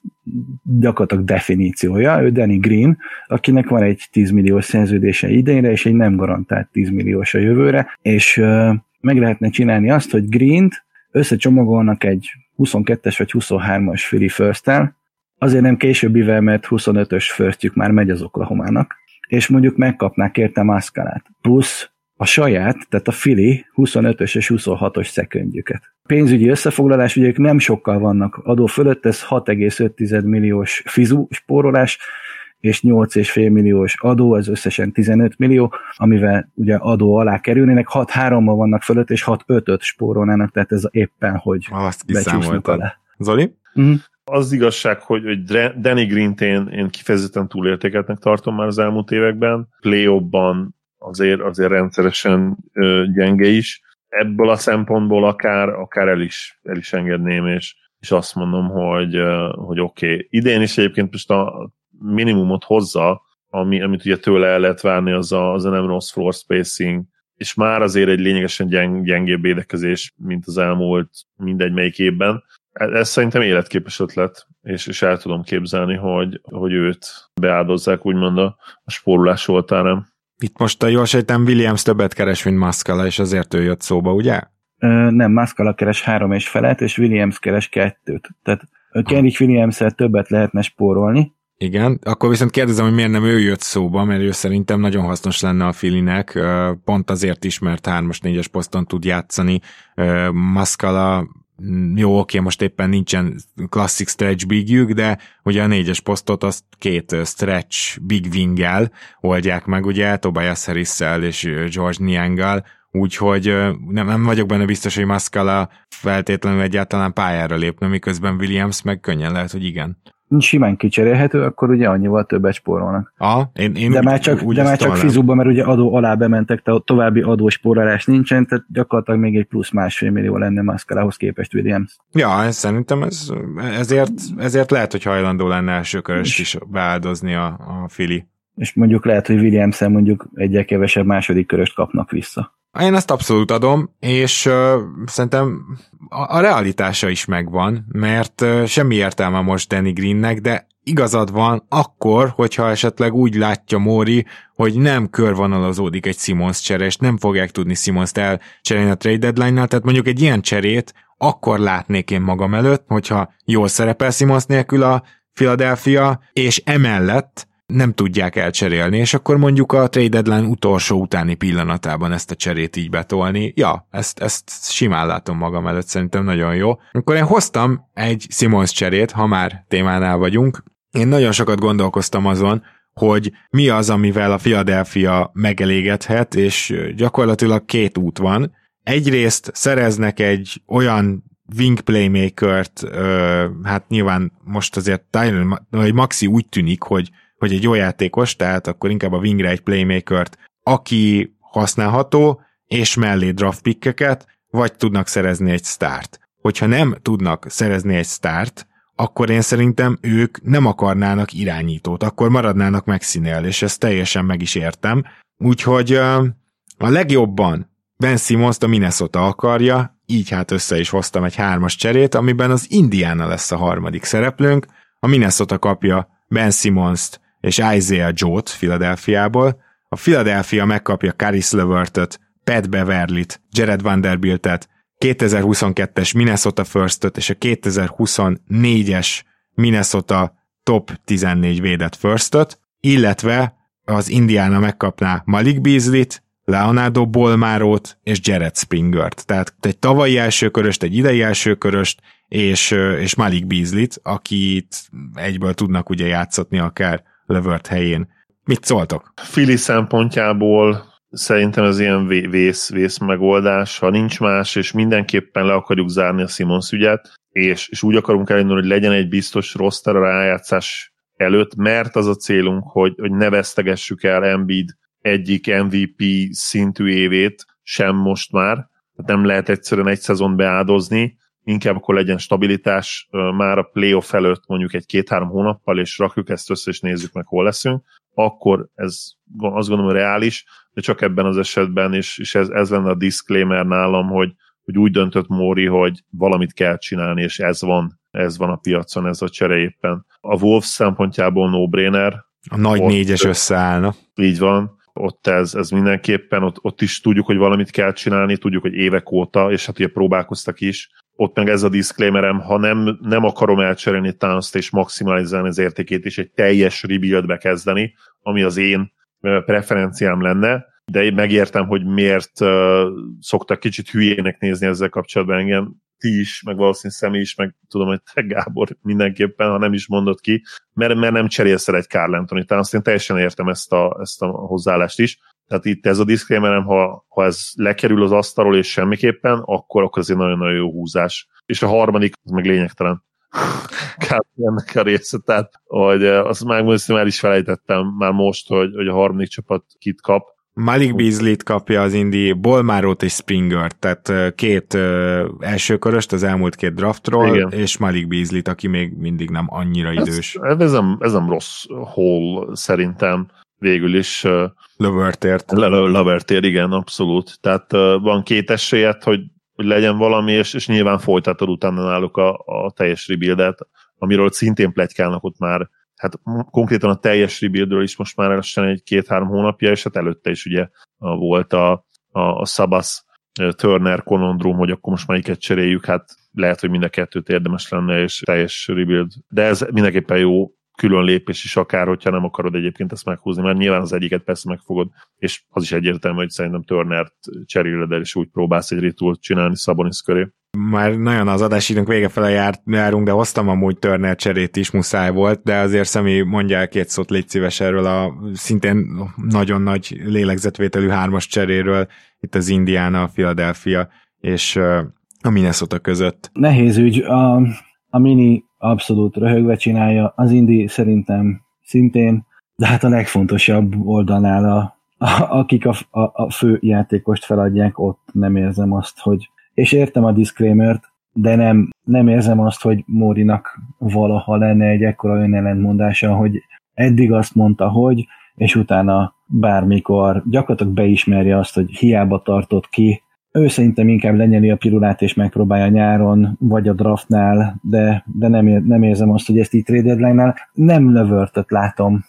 gyakorlatilag definíciója, ő Danny Green, akinek van egy 10 milliós szerződése idejére, és egy nem garantált 10 milliós a jövőre, és meg lehetne csinálni azt, hogy Green-t összecsomagolnak egy 22-es vagy 23-as Philly first azért nem későbbivel, mert 25-ös firstjük már megy az Oklahomának, és mondjuk megkapnák érte Maszkalát. Plusz a saját, tehát a Fili 25-ös és 26-os szekendjüket. Pénzügyi összefoglalás, ugye ők nem sokkal vannak adó fölött, ez 6,5 milliós fizu spórolás, és 8,5 milliós adó, ez összesen 15 millió, amivel ugye adó alá kerülnének, 6 3 vannak fölött, és 6 5 spórolnának, tehát ez éppen, hogy Azt becsúsznak alá. Zoli? Mhm. Az igazság, hogy, hogy Danny Green-t én, én kifejezetten túlértékeltnek tartom már az elmúlt években. Play-ban azért, azért rendszeresen ö, gyenge is. Ebből a szempontból akár, akár el, is, el is engedném, és, és azt mondom, hogy, hogy oké. Okay. Idén is egyébként most a minimumot hozza, ami, amit ugye tőle el lehet várni, az a, az a nem rossz floor spacing, és már azért egy lényegesen gyeng, gyengébb védekezés, mint az elmúlt mindegy melyik évben. Ez szerintem életképes ötlet, és, és el tudom képzelni, hogy, hogy őt beáldozzák úgymond a, a spórolás oltárán. Itt most a jól sejtem Williams többet keres, mint Muscala, és azért ő jött szóba, ugye? Ö, nem, Muscala keres három és felet, és Williams keres kettőt. Tehát Kenrich williams többet lehetne spórolni, Igen, akkor viszont kérdezem, hogy miért nem ő jött szóba, mert ő szerintem nagyon hasznos lenne a Filinek, pont azért is, mert 3-as, 4-es poszton tud játszani. Mm, jó, oké, most éppen nincsen klasszik stretch bigjük, de ugye a négyes posztot azt két stretch big winggel oldják meg, ugye, Tobias harris és George Nianggal, úgyhogy nem, nem vagyok benne biztos, hogy Muscala feltétlenül egyáltalán pályára lépne, miközben Williams meg könnyen lehet, hogy igen. Simán kicserélhető, akkor ugye annyival többet spórolnak. Ah, én, én de úgy, már csak, úgy de már csak fizuba, mert ugye adó alá bementek, tehát további adóspórolás nincsen, tehát gyakorlatilag még egy plusz másfél millió lenne Mascarához képest Williams. Ja, ez, szerintem ez, ezért, ezért lehet, hogy hajlandó lenne első köröst is beáldozni a, a Fili. És mondjuk lehet, hogy williams mondjuk egyel kevesebb második köröst kapnak vissza. Én ezt abszolút adom, és uh, szerintem a, a realitása is megvan, mert uh, semmi értelme most Danny Greennek, de igazad van akkor, hogyha esetleg úgy látja Móri, hogy nem körvonalazódik egy Simons csere, és nem fogják tudni Simons-t elcserélni a trade deadline-nál, tehát mondjuk egy ilyen cserét akkor látnék én magam előtt, hogyha jól szerepel Simons nélkül a Philadelphia, és emellett nem tudják elcserélni, és akkor mondjuk a trade deadline utolsó utáni pillanatában ezt a cserét így betolni. Ja, ezt, ezt simán látom magam előtt, szerintem nagyon jó. Akkor én hoztam egy Simons cserét, ha már témánál vagyunk. Én nagyon sokat gondolkoztam azon, hogy mi az, amivel a Philadelphia megelégedhet, és gyakorlatilag két út van. Egyrészt szereznek egy olyan wing playmaker-t, hát nyilván most azért Tyler, vagy Maxi úgy tűnik, hogy hogy egy jó játékos, tehát akkor inkább a wingre egy playmakert, aki használható, és mellé draft pickeket, vagy tudnak szerezni egy start. Hogyha nem tudnak szerezni egy start, akkor én szerintem ők nem akarnának irányítót, akkor maradnának Maxinél, és ezt teljesen meg is értem. Úgyhogy a legjobban Ben Simmons a Minnesota akarja, így hát össze is hoztam egy hármas cserét, amiben az Indiana lesz a harmadik szereplőnk, a Minnesota kapja Ben Simmons-t és Isaiah Joe-t Philadelphiából, a Philadelphia megkapja Caris Levertot, Pat Beverly-t, Jared Vanderbilt-et, 2022-es Minnesota First-öt és a 2024-es Minnesota top 14 védett First-öt, illetve az Indiana megkapná Malik Beasley-t, Leonardo Bolmárót és Jared Springert. Tehát egy tavalyi elsőköröst, egy idei elsőköröst, és, és Malik Beasley-t, akit egyből tudnak ugye játszatni akár Levert helyén. Mit szóltok? Fili szempontjából szerintem ez ilyen vész, vész megoldás, ha nincs más, és mindenképpen le akarjuk zárni a Simons ügyet, és, és úgy akarunk elindulni, hogy legyen egy biztos roster a rájátszás előtt, mert az a célunk, hogy, hogy ne vesztegessük el Embiid egyik MVP szintű évét sem most már, tehát nem lehet egyszerűen egy szezon beáldozni, inkább akkor legyen stabilitás már a playoff előtt mondjuk egy két-három hónappal, és rakjuk ezt össze, és nézzük meg, hol leszünk, akkor ez azt gondolom, reális, de csak ebben az esetben, és, és ez, ez lenne a disclaimer nálam, hogy, hogy úgy döntött Móri, hogy valamit kell csinálni, és ez van, ez van a piacon, ez a csere éppen. A Wolves szempontjából no-brainer. A nagy ott, négyes összeállna. Így van, ott ez, ez mindenképpen, ott, ott is tudjuk, hogy valamit kell csinálni, tudjuk, hogy évek óta, és hát ugye próbálkoztak is, ott meg ez a disclaimerem, ha nem, nem akarom elcserélni towns és maximalizálni az értékét, és egy teljes rebuildbe kezdeni, ami az én preferenciám lenne, de én megértem, hogy miért uh, szoktak kicsit hülyének nézni ezzel kapcsolatban engem. ti is, meg valószínűleg Szemi is, meg tudom, hogy te Gábor mindenképpen, ha nem is mondott ki, mert, mert nem cserélsz el egy Carl Anthony. Azt én teljesen értem ezt a, ezt a hozzáállást is. Tehát itt ez a disclaimerem, ha, ha ez lekerül az asztalról és semmiképpen, akkor, akkor ez egy nagyon-nagyon jó húzás. És a harmadik, az meg lényegtelen. Kb. ennek a része, tehát hogy azt már, már is felejtettem már most, hogy, hogy a harmadik csapat kit kap, Malik Beasley-t kapja az Indi, Bolmárót és Springer, tehát két uh, elsőköröst az elmúlt két draftról, Igen. és Malik Beasley-t, aki még mindig nem annyira idős. Ez, ez, nem, ez nem rossz hol szerintem végül is. Lövertért. Lövertért, igen, abszolút. Tehát van két esélyet, hogy, hogy legyen valami, és, és nyilván folytatod utána náluk a, a teljes rebuildet, amiről szintén plegykálnak ott már hát konkrétan a teljes rebuildről is most már lassan egy két-három hónapja, és hát előtte is ugye volt a, a, a Szabasz Turner konondrum, hogy akkor most melyiket cseréljük, hát lehet, hogy mind a kettőt érdemes lenne, és teljes rebuild. De ez mindenképpen jó külön lépés is akár, hogyha nem akarod egyébként ezt meghúzni, mert nyilván az egyiket persze megfogod, és az is egyértelmű, hogy szerintem Turnert cseréled el, és úgy próbálsz egy ritult csinálni Szabonis köré már nagyon az adásidőnk vége fele járt, járunk, de hoztam amúgy Turner cserét is, muszáj volt, de azért Szemi mondja el két szót, légy szíves erről a szintén nagyon nagy lélegzetvételű hármas cseréről, itt az Indiana, a Philadelphia és a Minnesota között. Nehéz ügy, a, a Mini abszolút röhögve csinálja, az Indi szerintem szintén, de hát a legfontosabb oldalnál a, a, akik a, a, a fő játékost feladják, ott nem érzem azt, hogy és értem a disclaimer de nem, nem érzem azt, hogy Mórinak valaha lenne egy ekkora önellentmondása, hogy eddig azt mondta, hogy, és utána bármikor gyakorlatilag beismerje azt, hogy hiába tartott ki, ő szerintem inkább lenyeli a pirulát és megpróbálja nyáron, vagy a draftnál, de, de nem, ér, nem érzem azt, hogy ezt itt trade deadline-nál. Nem lövörtöt látom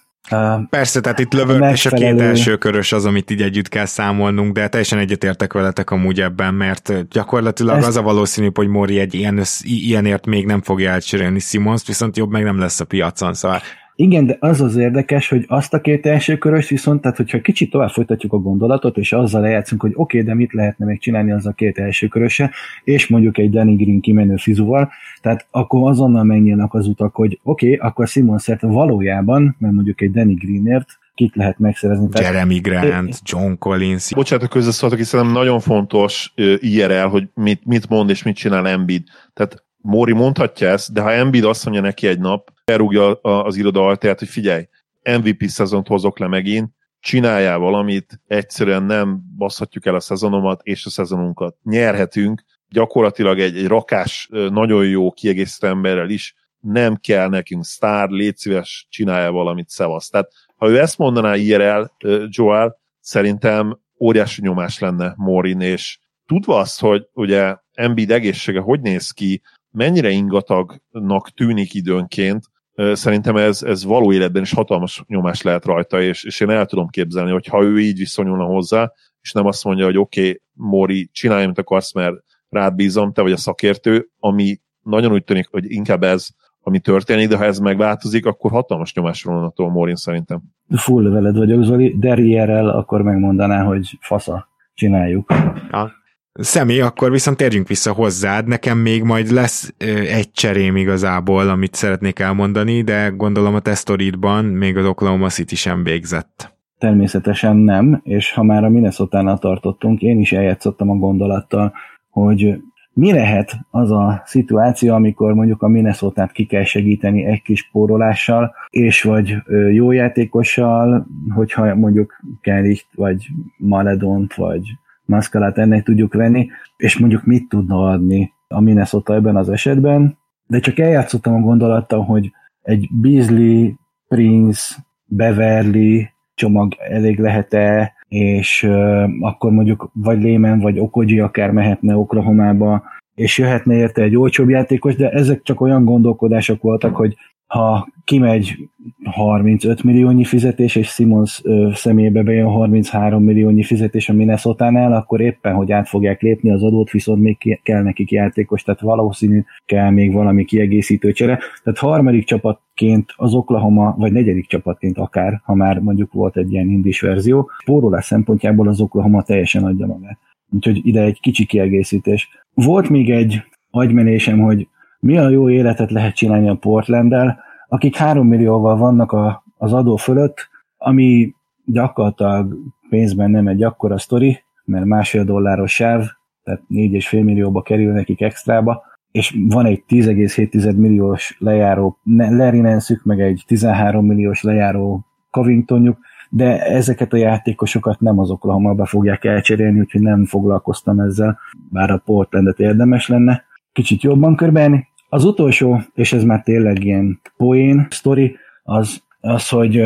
Persze, tehát itt megfelelő... és a két első körös az, amit így együtt kell számolnunk, de teljesen egyetértek veletek amúgy ebben, mert gyakorlatilag Ezt... az a valószínű, hogy Mori egy ilyen, ilyenért még nem fogja elcserélni Simons, viszont jobb meg nem lesz a piacon, szóval igen, de az az érdekes, hogy azt a két első körös viszont, tehát hogyha kicsit tovább folytatjuk a gondolatot, és azzal lejátszunk, hogy oké, okay, de mit lehetne még csinálni az a két első köröse, és mondjuk egy Danny Green kimenő fizuval, tehát akkor azonnal megnyílnak az utak, hogy oké, okay, akkor Simon szert valójában, mert mondjuk egy Danny Greenért kit lehet megszerezni. Jeremy Grant, John Collins. Bocsánat, a közösszóltok, hiszen nagyon fontos uh, IRL, hogy mit, mit mond és mit csinál Embiid. Tehát Móri mondhatja ezt, de ha Embiid azt mondja neki egy nap, elrúgja az iroda altaját, hogy figyelj, MVP szezont hozok le megint, csináljál valamit, egyszerűen nem baszhatjuk el a szezonomat és a szezonunkat. Nyerhetünk, gyakorlatilag egy, egy rakás, nagyon jó kiegészítő emberrel is, nem kell nekünk sztár, légy szíves, csinálja valamit, szevasz. Tehát ha ő ezt mondaná IRL, Joel, szerintem óriási nyomás lenne Morin, és tudva azt, hogy ugye Embiid egészsége hogy néz ki, mennyire ingatagnak tűnik időnként, szerintem ez, ez való életben is hatalmas nyomás lehet rajta, és, és én el tudom képzelni, hogy ha ő így viszonyulna hozzá, és nem azt mondja, hogy oké, okay, Móri, csinálj, amit akarsz, mert rád bízom, te vagy a szakértő, ami nagyon úgy tűnik, hogy inkább ez, ami történik, de ha ez megváltozik, akkor hatalmas nyomás van a Mórin szerintem. Full veled vagyok, Zoli, Derrierrel akkor megmondaná, hogy fasza, csináljuk. Ja. Személy, akkor viszont térjünk vissza hozzád. Nekem még majd lesz egy cserém igazából, amit szeretnék elmondani, de gondolom a tesztoridban még az Oklahoma City sem végzett. Természetesen nem, és ha már a minnesota tartottunk, én is eljátszottam a gondolattal, hogy mi lehet az a szituáció, amikor mondjuk a minnesota ki kell segíteni egy kis pórolással, és vagy jó játékossal, hogyha mondjuk Kellicht, vagy Maledont, vagy maszkalát ennek tudjuk venni, és mondjuk mit tudna adni a Minnesota ebben az esetben, de csak eljátszottam a gondolattal, hogy egy Beasley, Prince, Beverly csomag elég lehet-e, és uh, akkor mondjuk vagy Lehman, vagy Okoji akár mehetne Oklahomába, és jöhetne érte egy olcsóbb játékos, de ezek csak olyan gondolkodások voltak, hogy ha kimegy 35 milliónyi fizetés, és Simons ö, személybe bejön 33 milliónyi fizetés a minnesota akkor éppen, hogy át fogják lépni az adót, viszont még kell nekik játékos, tehát valószínű kell még valami kiegészítő csere. Tehát harmadik csapatként az Oklahoma, vagy negyedik csapatként akár, ha már mondjuk volt egy ilyen indis verzió, spórolás szempontjából az Oklahoma teljesen adja magát. Úgyhogy ide egy kicsi kiegészítés. Volt még egy agymenésem, hogy mi a jó életet lehet csinálni a Portlanddel, akik három millióval vannak a, az adó fölött, ami gyakorlatilag pénzben nem egy akkora sztori, mert másfél dolláros sáv, tehát 4,5 millióba kerül nekik extrába, és van egy 10,7 milliós lejáró Lerinenszük, meg egy 13 milliós lejáró Covingtonjuk, de ezeket a játékosokat nem az Oklahoma fogják elcserélni, úgyhogy nem foglalkoztam ezzel, bár a Portlandet érdemes lenne kicsit jobban körbelni. Az utolsó, és ez már tényleg ilyen poén sztori, az, az, hogy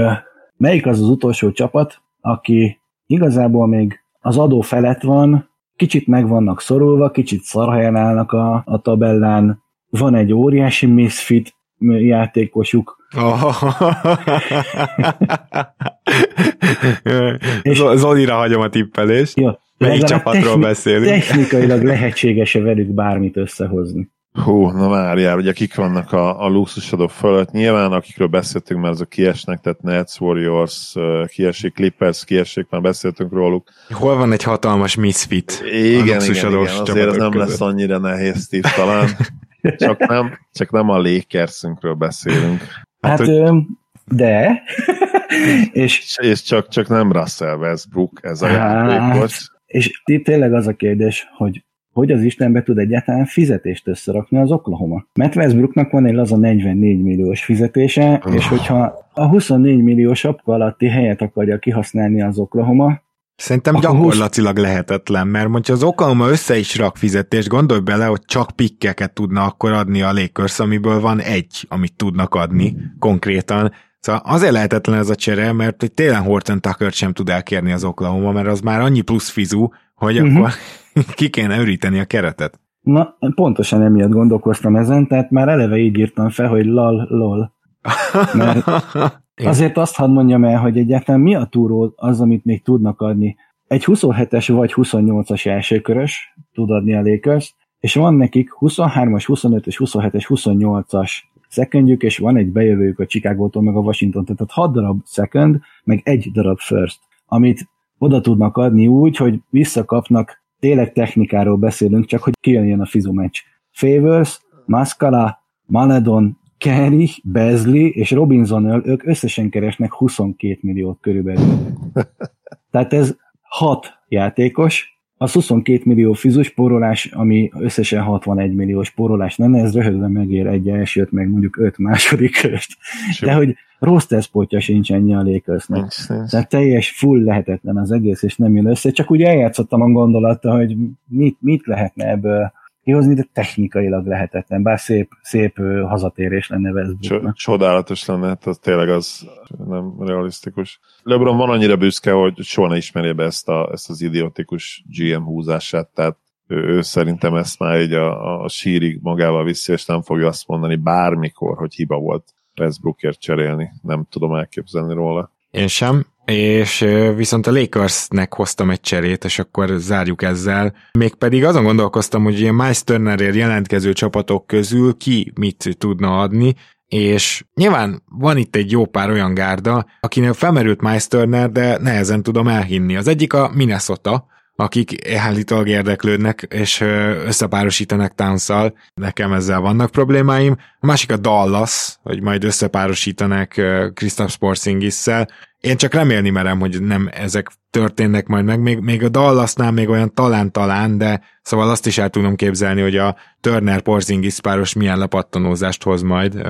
melyik az az utolsó csapat, aki igazából még az adó felett van, kicsit meg vannak szorulva, kicsit szarhelyen állnak a, a tabellán, van egy óriási misfit játékosuk, és Zolira hagyom a tippelést. Ja, Melyik csapatról techni- beszélünk? Technikailag lehetséges-e velük bármit összehozni? Hú, na várjál, ugye kik vannak a, a luxusadók fölött? Nyilván, akikről beszéltünk, mert azok kiesnek, tehát Nets, Warriors, kiesik, Clippers, kiesik, már beszéltünk róluk. Hol van egy hatalmas misfit? Igen, igen, igen, azért ez nem között. lesz annyira nehéz tipp talán. Csak nem, csak nem a Lakersünkről beszélünk. Hát, hát hogy... de... és, és csak, csak nem Russell Westbrook ez a hát, játékos. És itt tényleg az a kérdés, hogy hogy az Istenbe tud egyáltalán fizetést összerakni az Oklahoma. Mert Westbrooknak van egy laza 44 milliós fizetése, és hogyha a 24 milliós apka alatti helyet akarja kihasználni az Oklahoma, Szerintem Akkor gyakorlatilag 20... lehetetlen, mert mondja az Oklahoma össze is rak fizetést, gondolj bele, hogy csak pikkeket tudna akkor adni a Lakers, amiből van egy, amit tudnak adni konkrétan. Szóval azért lehetetlen ez a csere, mert hogy télen Horton Tucker sem tud elkérni az Oklahoma, mert az már annyi plusz fizu, hogy uh-huh. akkor ki kéne öríteni a keretet. Na, pontosan emiatt gondolkoztam ezen, tehát már eleve így írtam fel, hogy lal, lol. Mert azért azt hadd mondjam el, hogy egyáltalán mi a túró az, amit még tudnak adni. Egy 27-es vagy 28-as elsőkörös tud adni a Lakers, és van nekik 23-as, 25-es, 27-es, 28-as secondjük, és van egy bejövőjük a Chicago-tól, meg a Washington, tehát 6 darab second, meg egy darab first, amit oda tudnak adni úgy, hogy visszakapnak, tényleg technikáról beszélünk, csak hogy kijönjön a fizu meccs. Favors, Mascala, Maledon, Kenny, Beasley és Robinson ők összesen keresnek 22 milliót körülbelül. Tehát ez hat játékos, az 22 millió fizus porolás, ami összesen 61 millió porolás lenne, ez röhögve megér egy elsőt, meg mondjuk öt második közt. De hogy roster spotja sincs ennyi a Lakersnek. Tehát teljes full lehetetlen az egész, és nem jön össze. Csak úgy eljátszottam a gondolata, hogy mit, mit lehetne ebből kihozni, de technikailag lehetetlen, bár szép, szép hazatérés lenne Westbrooknak. Csodálatos lenne, hát az tényleg az nem realisztikus. LeBron van annyira büszke, hogy soha ne ismerje be ezt, a, ezt az idiotikus GM húzását, tehát ő, ő szerintem ezt már így a, a sírig magával viszi, és nem fogja azt mondani bármikor, hogy hiba volt Westbrookért cserélni. Nem tudom elképzelni róla. Én sem, és viszont a Lakersnek hoztam egy cserét, és akkor zárjuk ezzel. Mégpedig azon gondolkoztam, hogy ilyen Miles Turnerért jelentkező csapatok közül ki mit tudna adni, és nyilván van itt egy jó pár olyan gárda, akinél felmerült Miles Turner, de nehezen tudom elhinni. Az egyik a Minnesota, akik állítólag érdeklődnek, és összepárosítanak towns Nekem ezzel vannak problémáim. A másik a Dallas, hogy majd összepárosítanak Kristaps Porzingis-szel. Én csak remélni merem, hogy nem ezek történnek majd meg. Még, még a Dallasnál még olyan talán-talán, de szóval azt is el tudom képzelni, hogy a Turner Porzingis páros milyen lepattanózást hoz majd.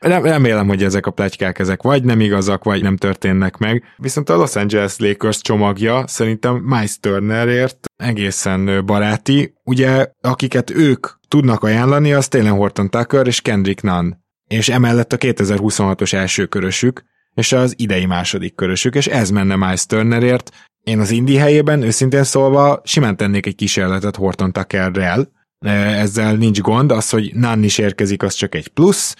Remélem, hogy ezek a plegykák ezek vagy nem igazak, vagy nem történnek meg. Viszont a Los Angeles Lakers csomagja szerintem Miles Turnerért egészen baráti. Ugye, akiket ők tudnak ajánlani, az tényleg Horton Tucker és Kendrick Nunn. És emellett a 2026-os első körösük, és az idei második körösük, és ez menne Miles Turnerért. Én az Indi helyében őszintén szólva simán tennék egy kísérletet Horton Tuckerrel, ezzel nincs gond, az, hogy Nunn is érkezik, az csak egy plusz,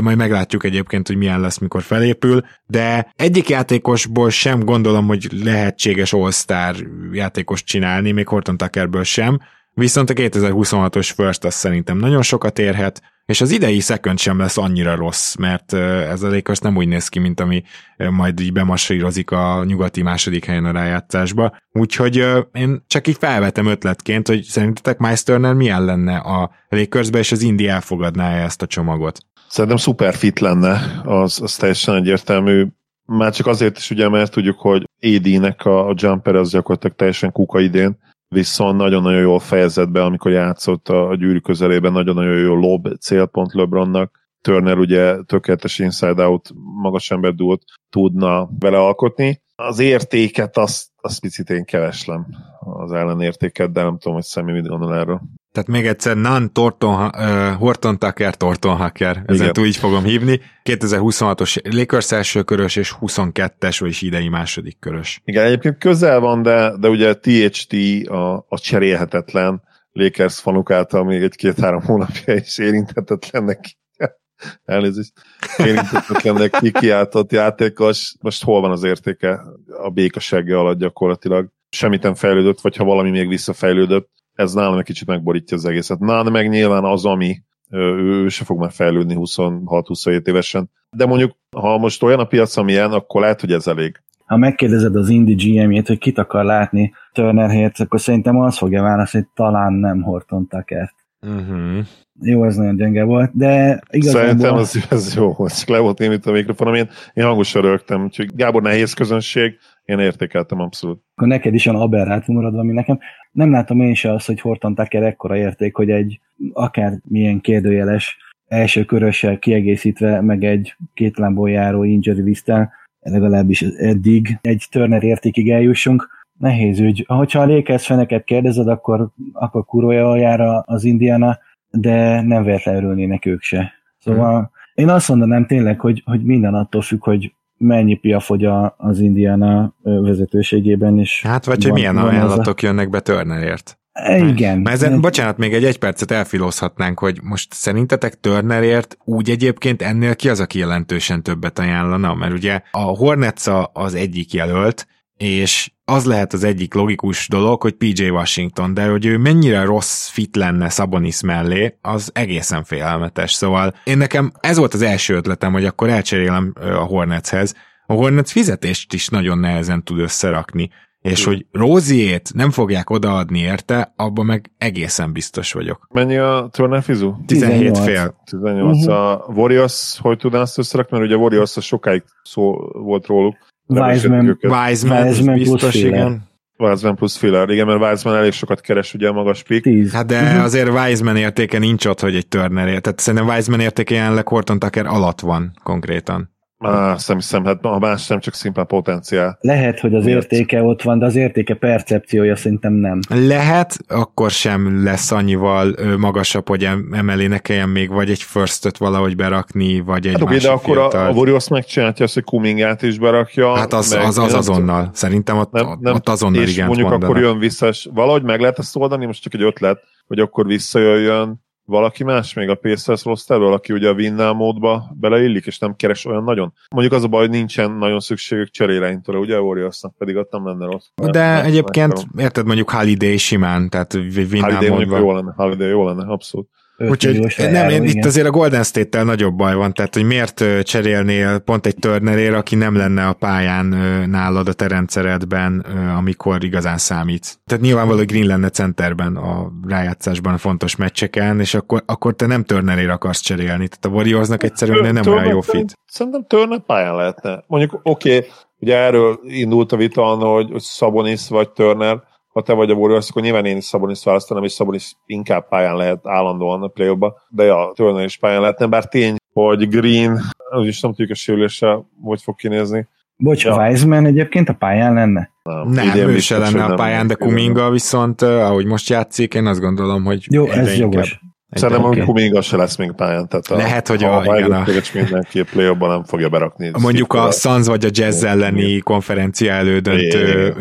majd meglátjuk egyébként, hogy milyen lesz, mikor felépül, de egyik játékosból sem gondolom, hogy lehetséges All-Star játékos csinálni, még Horton Tuckerből sem, viszont a 2026-os First az szerintem nagyon sokat érhet, és az idei second sem lesz annyira rossz, mert ez a Lakers nem úgy néz ki, mint ami majd így bemasírozik a nyugati második helyen a rájátszásba. Úgyhogy én csak így felvetem ötletként, hogy szerintetek Miles Turner milyen lenne a Lakersbe, és az Indi elfogadná -e ezt a csomagot? Szerintem szuper fit lenne, az, az teljesen egyértelmű. Már csak azért is ugye, mert tudjuk, hogy AD-nek a, a jumper az gyakorlatilag teljesen kuka idén, viszont nagyon-nagyon jól fejezett be, amikor játszott a, a gyűrű közelében, nagyon-nagyon jó lob célpont LeBronnak. Turner ugye tökéletes inside-out magas ember tudna vele alkotni. Az értéket azt, azt picit én keveslem, az ellenértéket, de nem tudom, hogy Szemmi mit gondol erről. Tehát még egyszer, Nan Torton, uh, Horton Tucker, Torton Hacker, ezen túl így fogom hívni. 2026-os Lakers első körös és 22-es, vagyis idei második körös. Igen, egyébként közel van, de, de ugye THT a, a cserélhetetlen Lakers fanuk által még egy-két-három hónapja is érinthetetlennek elnézést, érintetlennek kikiáltott játékos, most hol van az értéke a békassága alatt gyakorlatilag? Semmit nem fejlődött, vagy ha valami még visszafejlődött, ez nálam egy kicsit megborítja az egészet. Nálam meg nyilván az, ami ő, se fog már fejlődni 26-27 évesen. De mondjuk, ha most olyan a piac, amilyen, akkor lehet, hogy ez elég. Ha megkérdezed az Indi GM-jét, hogy kit akar látni Turner helyett, akkor szerintem az fogja válaszolni, hogy talán nem Horton Tuckert. Uh-huh. Jó, ez nagyon gyenge volt, de igazából... Szerintem az, ez jó, hogy csak le volt némít a mikrofonom, én, én hangosan rögtem, úgyhogy Gábor nehéz közönség, én értékeltem abszolút. Akkor neked is olyan aberrált maradva, ami nekem. Nem látom én se azt, hogy Horton Tucker ekkora érték, hogy egy akár milyen kérdőjeles első körössel kiegészítve, meg egy két lámból járó injury listtel, legalábbis eddig egy Turner értékig eljussunk. Nehéz ügy. Hogyha a Lakers feneket kérdezed, akkor, akkor kurolja jára az Indiana, de nem véletlenül örülnének ők se. Szóval hmm. én azt mondanám tényleg, hogy, hogy minden attól függ, hogy mennyi pia fogy az Indiana vezetőségében is. Hát vagy hogy milyen ajánlatok a... jönnek be Turnerért. Igen. Mert ezen, bocsánat, még egy egy percet elfilózhatnánk, hogy most szerintetek Turnerért úgy egyébként ennél ki az, aki jelentősen többet ajánlana? Mert ugye a Hornets az egyik jelölt, és az lehet az egyik logikus dolog, hogy PJ Washington, de hogy ő mennyire rossz fit lenne Sabonis mellé, az egészen félelmetes. Szóval én nekem ez volt az első ötletem, hogy akkor elcserélem a Hornetshez. A Hornets fizetést is nagyon nehezen tud összerakni, és hogy Róziét nem fogják odaadni érte, abban meg egészen biztos vagyok. Mennyi a Turner fizu? 17 18. fél. 18. Uh-huh. A Warriors hogy tudná azt összerakni? Mert ugye a Warriors sokáig szó volt róluk, Wiseman, Wiseman, Wiseman biztos, igen. Wiseman plusz Filler, igen, mert Wiseman elég sokat keres ugye a magas pick. Tíz. Hát de uh-huh. azért Wiseman értéke nincs ott, hogy egy Turner Tehát szerintem Wiseman értéke jelenleg Horton Tucker alatt van konkrétan. Á, szem hiszem, hát a más nem csak szimplán potenciál. Lehet, hogy az Miért? értéke ott van, de az értéke percepciója szerintem nem. Lehet, akkor sem lesz annyival magasabb, hogy emelé ne kelljen még vagy egy firstöt valahogy berakni, vagy egy hát, másik de akkor a, a Warriors megcsinálja azt, hogy Kumingát is berakja. Hát az, meg, az, az azonnal. Szerintem ott, nem, nem, ott azonnal és igen mondjuk mondanak. akkor jön vissza, és valahogy meg lehet ezt oldani, most csak egy ötlet, hogy akkor visszajöjjön valaki más még a Pacers rosterből, aki ugye a Winnel módba beleillik, és nem keres olyan nagyon. Mondjuk az a baj, hogy nincsen nagyon szükségük cseréleintre, ugye a Warriorsnak pedig ott nem lenne rossz. De nem, egyébként, nem érted mondjuk Holiday simán, tehát Winnel Holiday módba. mondjuk jó lenne, Holiday jó lenne, abszolút. Úgyhogy nem, én, itt azért a Golden State-tel nagyobb baj van, tehát hogy miért cserélnél pont egy Turnerért, aki nem lenne a pályán nálad a te rendszeredben, amikor igazán számít. Tehát nyilvánvaló, hogy Green lenne centerben a rájátszásban a fontos meccseken, és akkor, akkor te nem Turnerért akarsz cserélni. Tehát a Warriorsnak egyszerűen nem olyan jó fit. Szerintem Turner pályán lehetne. Mondjuk oké, okay, ugye erről indult a vita, hogy Szabonis vagy Turner, ha te vagy a Warriors, akkor nyilván én is Szabonis választanám, és Szabonis inkább pályán lehet állandóan a play de ja, Turner is pályán lehetne, bár tény, hogy Green, az is nem tudjuk a sérülése, hogy fog kinézni. Bocs, ja. Wiseman egyébként a pályán lenne? Nem, nem ő se lenne a pályán, de Kuminga viszont, ahogy most játszik, én azt gondolom, hogy Jó, ez jogos. Szerintem, hogy Kuminga se lesz még pályán. Tehát a, Lehet, hogy a, a, igen, a... mindenki play nem fogja berakni. Mondjuk a Suns vagy a Jazz elleni konferencia elődöntő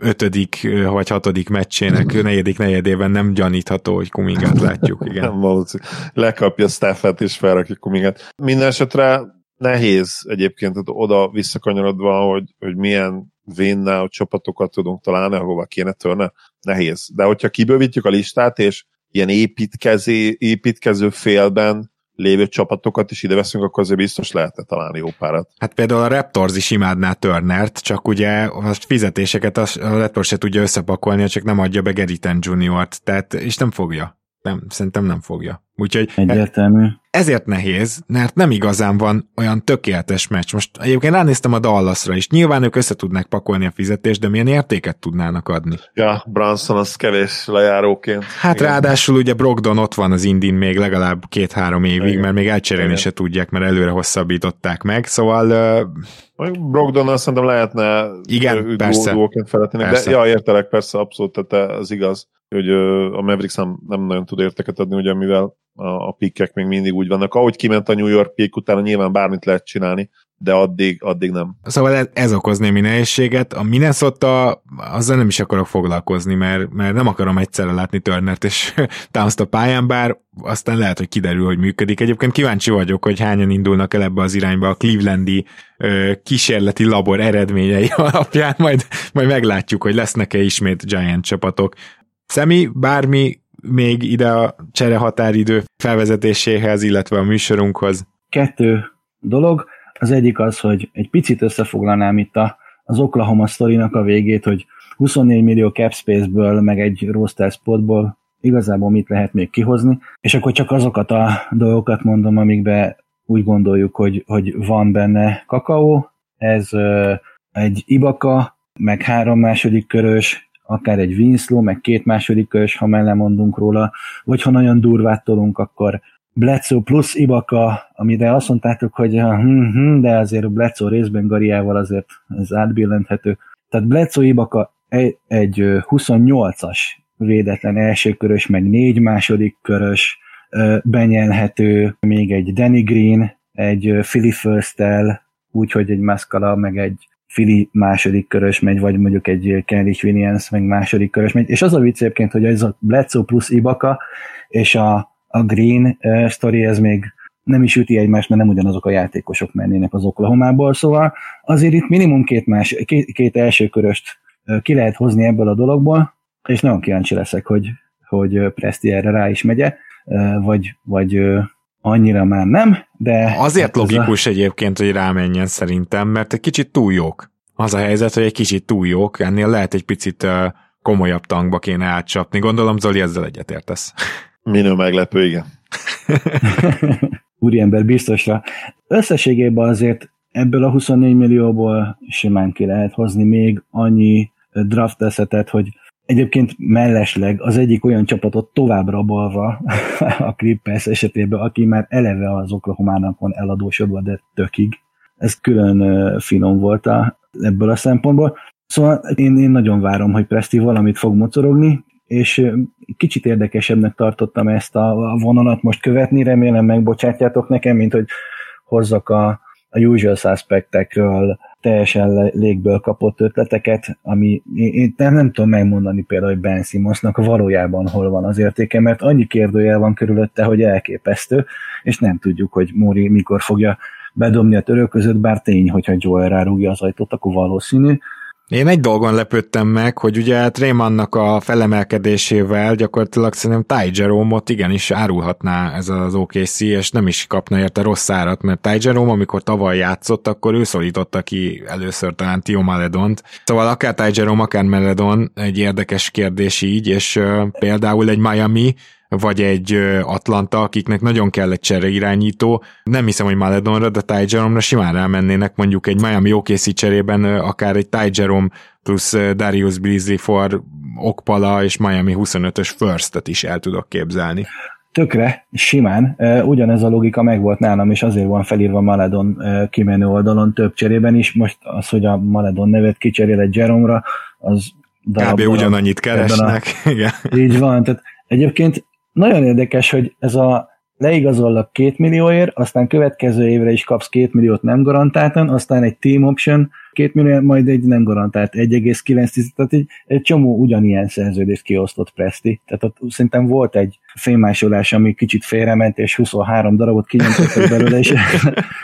ötödik vagy hatodik meccsének negyedik negyedében nem gyanítható, hogy Kumingát látjuk. Igen. nem valószínű. Lekapja Staffet és felrakja Kumingát. Minden esetre nehéz egyébként oda visszakanyarodva, hogy, hogy milyen vénnel csapatokat tudunk találni, ahova kéne törne, nehéz. De hogyha kibővítjük a listát, és ilyen építkezé, építkező félben lévő csapatokat is ide veszünk, akkor azért biztos lehetne találni jó párat. Hát például a Raptors is imádná Turnert, csak ugye a fizetéseket a Raptors se tudja összepakolni, csak nem adja be Geritan Juniort, tehát és nem fogja. Nem, szerintem nem fogja. Úgyhogy Egyértelmű. ezért nehéz, mert nem igazán van olyan tökéletes meccs. Most egyébként ránéztem a Dallasra is. Nyilván ők össze tudnák pakolni a fizetést, de milyen értéket tudnának adni? Ja, Branson az kevés lejáróként. Hát Igen. ráadásul ugye Brogdon ott van az Indin még legalább két-három évig, Igen. mert még elcserélni Igen. se tudják, mert előre hosszabbították meg, szóval... Uh... Brogdonnal szerintem lehetne Igen, persze. persze. De ja, értelek, persze, abszolút, tehát az igaz hogy a Mavericks nem, nagyon tud érteket adni, ugye, mivel a, a pikkek még mindig úgy vannak. Ahogy kiment a New York pick, utána nyilván bármit lehet csinálni, de addig, addig nem. Szóval ez, ez okoz némi nehézséget. A Minnesota, azzal nem is akarok foglalkozni, mert, mert nem akarom egyszerre látni Turnert és towns a pályán, bár aztán lehet, hogy kiderül, hogy működik. Egyébként kíváncsi vagyok, hogy hányan indulnak el ebbe az irányba a Clevelandi ö, kísérleti labor eredményei alapján, majd, majd meglátjuk, hogy lesznek-e ismét Giant csapatok. Szemi, bármi még ide a csere határidő felvezetéséhez, illetve a műsorunkhoz? Kettő dolog. Az egyik az, hogy egy picit összefoglalnám itt a, az Oklahoma sztorinak a végét, hogy 24 millió cap space-ből, meg egy roster spotból igazából mit lehet még kihozni, és akkor csak azokat a dolgokat mondom, amikbe úgy gondoljuk, hogy, hogy van benne kakaó, ez egy Ibaka, meg három második körös, akár egy Winslow, meg két második körös, ha mellemondunk róla, vagy ha nagyon durvát tolunk, akkor Bledsoe plusz Ibaka, amire azt mondtátok, hogy hm, hm, de azért Bledsoe részben Gariával azért ez átbillenthető. Tehát Bledsoe Ibaka egy, egy 28-as védetlen első körös, meg négy második körös, benyelhető még egy Danny Green, egy Philly first úgyhogy egy Mascala, meg egy Fili második körös megy, vagy mondjuk egy Kelly Williams meg második körös megy. És az a vicc egyébként, hogy ez a Bledsoe plusz Ibaka, és a, a Green uh, story, ez még nem is üti egymást, mert nem ugyanazok a játékosok mennének az Oklahomából, szóval azért itt minimum két, más, két, két első köröst ki lehet hozni ebből a dologból, és nagyon kíváncsi leszek, hogy, hogy Presti erre rá is megye, vagy, vagy annyira már nem, de... Azért hát logikus a... egyébként, hogy rámenjen szerintem, mert egy kicsit túl jók. Az a helyzet, hogy egy kicsit túl jók, ennél lehet egy picit uh, komolyabb tankba kéne átcsapni. Gondolom, Zoli, ezzel egyetértesz. Minő meglepő, igen. Úriember biztosra. Összességében azért ebből a 24 millióból simán ki lehet hozni még annyi draft eszetet, hogy egyébként mellesleg az egyik olyan csapatot tovább rabolva a Clippers esetében, aki már eleve az Oklahomának van eladósodva, de tökig. Ez külön finom volt a, ebből a szempontból. Szóval én, én nagyon várom, hogy Presti valamit fog mocorogni, és kicsit érdekesebbnek tartottam ezt a vonalat most követni, remélem megbocsátjátok nekem, mint hogy hozzak a, a usual suspectekről teljesen légből kapott ötleteket, ami én nem, nem tudom megmondani például, hogy Ben Simmonsnak valójában hol van az értéke, mert annyi kérdőjel van körülötte, hogy elképesztő, és nem tudjuk, hogy Móri mikor fogja bedobni a török között, bár tény, hogyha Joel rárúgja az ajtót, akkor valószínű, én egy dolgon lepődtem meg, hogy ugye Trémannak a felemelkedésével gyakorlatilag szerintem Ty Jerome-ot igenis árulhatná ez az OKC, és nem is kapna érte rossz árat, mert Ty Jerome, amikor tavaly játszott, akkor ő szólította ki először talán Tio Maledont. Szóval akár Ty Jerome, akár Maledon egy érdekes kérdés így, és uh, például egy Miami, vagy egy Atlanta, akiknek nagyon kell egy csere irányító. Nem hiszem, hogy Maledonra, de Ty Jerome-ra simán rámennének mondjuk egy Miami OKC cserében akár egy Ty Jerome plusz Darius Beasley for Okpala és Miami 25-ös first is el tudok képzelni. Tökre, simán. Ugyanez a logika megvolt nálam, és azért van felírva Maledon kimenő oldalon több cserében is. Most az, hogy a Maledon nevet kicserél egy Jerome-ra, az darab, Kb. ugyanannyit keresnek. A... Igen. Így van. Tehát egyébként nagyon érdekes, hogy ez a leigazollak két millióért, aztán következő évre is kapsz két milliót nem garantáltan, aztán egy team option, két millió, majd egy nem garantált 1,9, tehát egy, egy csomó ugyanilyen szerződést kiosztott Presti. Tehát ott szerintem volt egy fénymásolás, ami kicsit félrement, és 23 darabot kinyomtottak belőle, és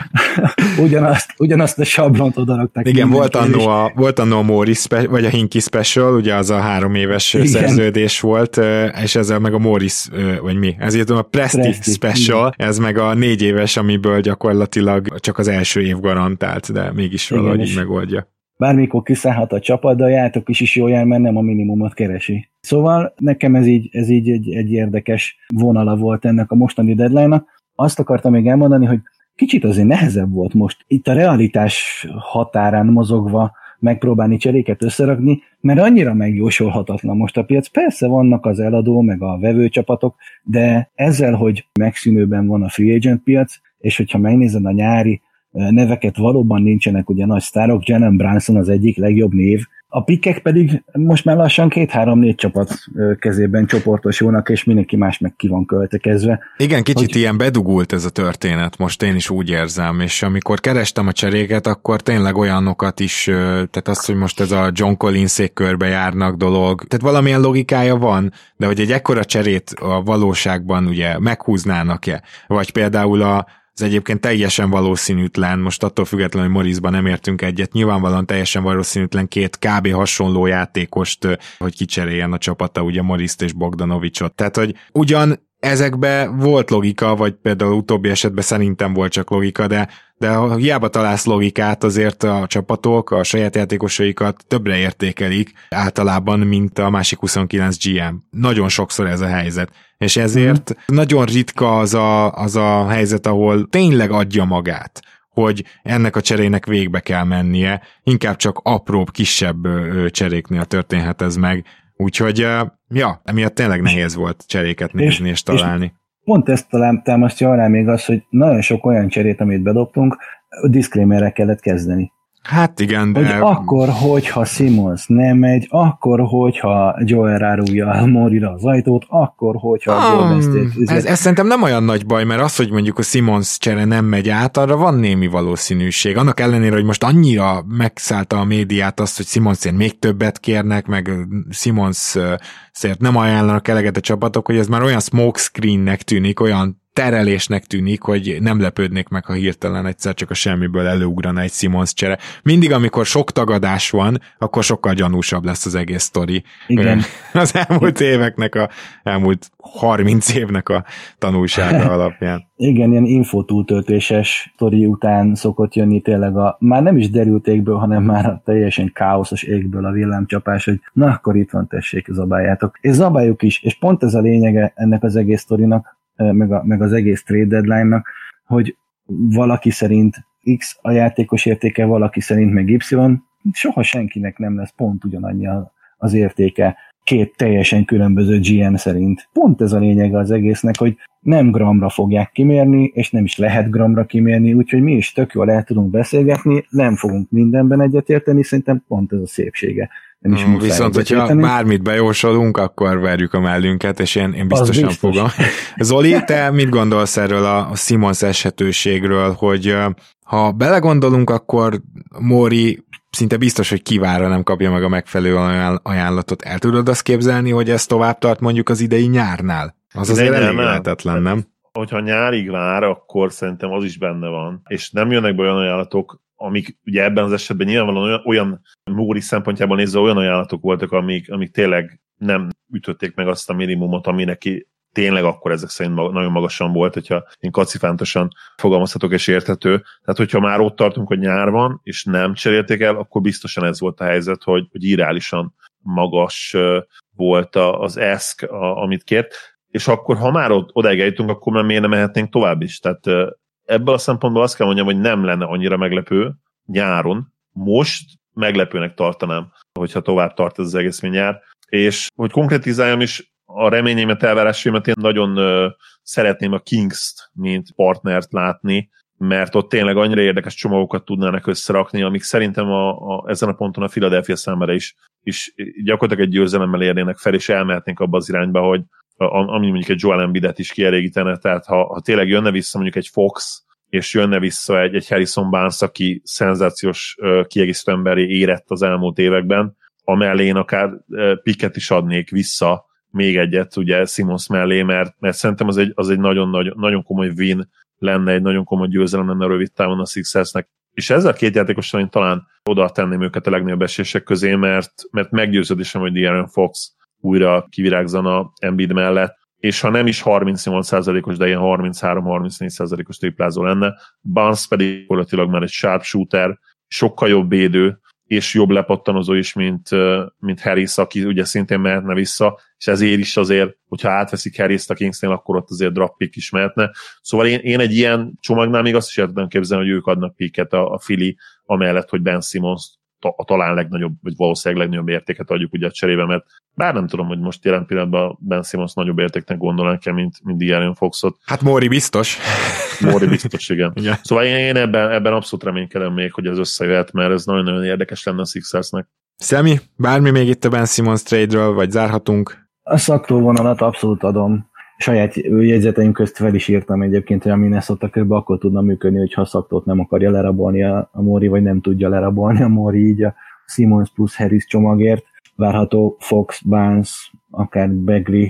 ugyanazt, ugyanazt a sablont odarakták. Igen, volt annó, a, volt annó a Mori vagy a Hinky Special, ugye az a három éves Igen. szerződés volt, és ezzel meg a Morris, vagy mi? Ezért a Presti, Presti Special, Igen. ez meg a négy éves, amiből gyakorlatilag csak az első év garantált, de mégis valahogy Igen, így megoldja bármikor kiszállhat a csapat, de a játok is is jól jár, mert nem a minimumot keresi. Szóval nekem ez így, ez így egy, egy érdekes vonala volt ennek a mostani deadline-nak. Azt akartam még elmondani, hogy kicsit azért nehezebb volt most itt a realitás határán mozogva megpróbálni cseréket összerakni, mert annyira megjósolhatatlan most a piac. Persze vannak az eladó, meg a vevőcsapatok, de ezzel, hogy megszűnőben van a free agent piac, és hogyha megnézed a nyári neveket valóban nincsenek ugye nagy sztárok, Jalen Branson az egyik legjobb név, a pikek pedig most már lassan két-három-négy csapat kezében csoportosulnak, és mindenki más meg ki van költekezve. Igen, kicsit hogy... ilyen bedugult ez a történet, most én is úgy érzem, és amikor kerestem a cseréket, akkor tényleg olyanokat is, tehát az, hogy most ez a John collins körbe járnak dolog, tehát valamilyen logikája van, de hogy egy ekkora cserét a valóságban ugye meghúznának-e, vagy például a ez egyébként teljesen valószínűtlen, most attól függetlenül, hogy Morizban nem értünk egyet, nyilvánvalóan teljesen valószínűtlen két kb. hasonló játékost, hogy kicseréljen a csapata, ugye Moriszt és Bogdanovicsot. Tehát, hogy ugyan ezekbe volt logika, vagy például utóbbi esetben szerintem volt csak logika, de, de ha hiába találsz logikát, azért a csapatok a saját játékosaikat többre értékelik általában, mint a másik 29 GM. Nagyon sokszor ez a helyzet. És ezért mm. nagyon ritka az a, az a helyzet, ahol tényleg adja magát hogy ennek a cserének végbe kell mennie, inkább csak apróbb, kisebb cseréknél történhet ez meg, Úgyhogy, ja, emiatt tényleg nehéz volt cseréket nézni és, és találni. És pont ezt talán támasztja alá még az, hogy nagyon sok olyan cserét, amit bedobtunk, diszkrémerre kellett kezdeni. Hát igen, de... Hogy akkor, hogyha Simons nem megy, akkor, hogyha Joel rárúgja a Morira az ajtót, akkor, hogyha a Golden State... Ez, ez szerintem nem olyan nagy baj, mert az, hogy mondjuk a Simons csere nem megy át, arra van némi valószínűség. Annak ellenére, hogy most annyira megszállta a médiát azt, hogy Simonsért még többet kérnek, meg Simons szért nem ajánlanak eleget a csapatok, hogy ez már olyan smokescreennek tűnik, olyan terelésnek tűnik, hogy nem lepődnék meg, ha hirtelen egyszer csak a semmiből előugrana egy Simons csere. Mindig, amikor sok tagadás van, akkor sokkal gyanúsabb lesz az egész sztori. Igen. Az elmúlt éveknek, a elmúlt 30 évnek a tanulsága alapján. Igen, ilyen infotúltöltéses sztori után szokott jönni tényleg a, már nem is derült égből, hanem már a teljesen káoszos égből a villámcsapás, hogy na akkor itt van, tessék, zabáljátok. És zabáljuk is, és pont ez a lényege ennek az egész sztorinak, meg, a, meg az egész trade deadline-nak, hogy valaki szerint X a játékos értéke, valaki szerint meg Y, soha senkinek nem lesz pont ugyanannyi az értéke két teljesen különböző GM szerint. Pont ez a lényege az egésznek, hogy nem gramra fogják kimérni, és nem is lehet gramra kimérni, úgyhogy mi is tök jól el tudunk beszélgetni, nem fogunk mindenben egyetérteni, szerintem pont ez a szépsége nem is mm, Viszont, hogyha érteni. bármit bejósolunk, akkor verjük a mellünket, és én, én biztosan biztos. fogom. Zoli, te mit gondolsz erről a, a Simons eshetőségről, hogy ha belegondolunk, akkor Mori szinte biztos, hogy kivára nem kapja meg a megfelelő ajánlatot. El tudod azt képzelni, hogy ez tovább tart mondjuk az idei nyárnál? Az azért elég lehetetlen, nem? Hogyha nyárig vár, akkor szerintem az is benne van. És nem jönnek be olyan ajánlatok, amik ugye ebben az esetben nyilvánvalóan olyan, olyan Móri szempontjából nézve olyan ajánlatok voltak, amik, amik tényleg nem ütötték meg azt a minimumot, ami neki tényleg akkor ezek szerint nagyon magasan volt, hogyha én kacifántosan fogalmazhatok és érthető. Tehát, hogyha már ott tartunk, hogy nyár van, és nem cserélték el, akkor biztosan ez volt a helyzet, hogy, hogy irálisan magas volt az eszk, amit kért, és akkor, ha már odáig eljutunk, akkor már miért nem mehetnénk tovább is? Tehát ebből a szempontból azt kell mondjam, hogy nem lenne annyira meglepő nyáron. Most meglepőnek tartanám, hogyha tovább tart ez az egész nyár. És hogy konkretizáljam is a reményeimet, elvárásaimat, én nagyon ö, szeretném a Kings-t, mint partnert látni, mert ott tényleg annyira érdekes csomagokat tudnának összerakni, amik szerintem a, a, ezen a ponton a Philadelphia számára is, is gyakorlatilag egy győzelemmel érnének fel, és elmehetnénk abba az irányba, hogy ami mondjuk egy Joel Embiidet is kielégítene, tehát ha, ha tényleg jönne vissza mondjuk egy Fox, és jönne vissza egy, egy Harrison Barnes, aki szenzációs kiegészítő emberé érett az elmúlt években, amellé én akár piket is adnék vissza, még egyet ugye Simons mellé, mert, mert szerintem az egy, az egy nagyon, nagyon, nagyon komoly win lenne, egy nagyon komoly győzelem lenne rövid távon a Sixersnek. És ezzel a két játékosan én talán oda tenném őket a legnagyobb esések közé, mert, mert meggyőződésem, hogy De'Aaron Fox újra kivirágzan a Embiid mellett, és ha nem is 38%-os, de ilyen 33-34%-os triplázó lenne, Barnes pedig gyakorlatilag már egy sharpshooter, sokkal jobb védő, és jobb lepattanozó is, mint, mint Harris, aki ugye szintén mehetne vissza, és ezért is azért, hogyha átveszik Harris-t a Kingsnél, akkor ott azért drop pick is mehetne. Szóval én, én egy ilyen csomagnál még azt is el tudom képzelni, hogy ők adnak picket a, a Fili, amellett, hogy Ben Simmons a talán legnagyobb, vagy valószínűleg legnagyobb értéket adjuk ugye a cserébe, mert bár nem tudom, hogy most jelen pillanatban Ben Simmons nagyobb értéknek gondolnak el, mint, mint De'Aaron Foxot. Hát Mori biztos. Mori biztos, igen. igen. Szóval én, én ebben, ebben abszolút reménykedem még, hogy ez összejöhet, mert ez nagyon-nagyon érdekes lenne a Sixersnek. Szemi, bármi még itt a Ben Simmons trade-ről, vagy zárhatunk? A szaktó vonalat abszolút adom saját jegyzeteim közt fel is írtam egyébként, hogy a Minnesota kb. akkor tudna működni, hogyha szaktót nem akarja lerabolni a, Mori, vagy nem tudja lerabolni a Mori, így a Simons plusz Harris csomagért. Várható Fox, Barnes, akár Begley,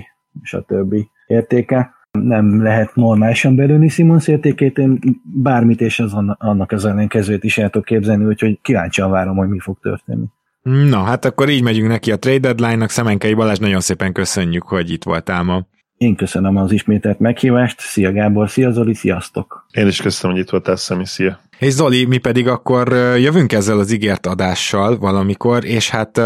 többi értéke. Nem lehet normálisan belőni Simons értékét, én bármit és az annak az ellenkezőt is el tudok képzelni, úgyhogy kíváncsian várom, hogy mi fog történni. Na, hát akkor így megyünk neki a trade deadline-nak. Szemenkei Balázs, nagyon szépen köszönjük, hogy itt voltál ma. Én köszönöm az ismételt meghívást. Szia Gábor, szia Zoli, sziasztok! Én is köszönöm, hogy itt voltál, Szemi, szia! És Zoli, mi pedig akkor jövünk ezzel az ígért adással valamikor, és hát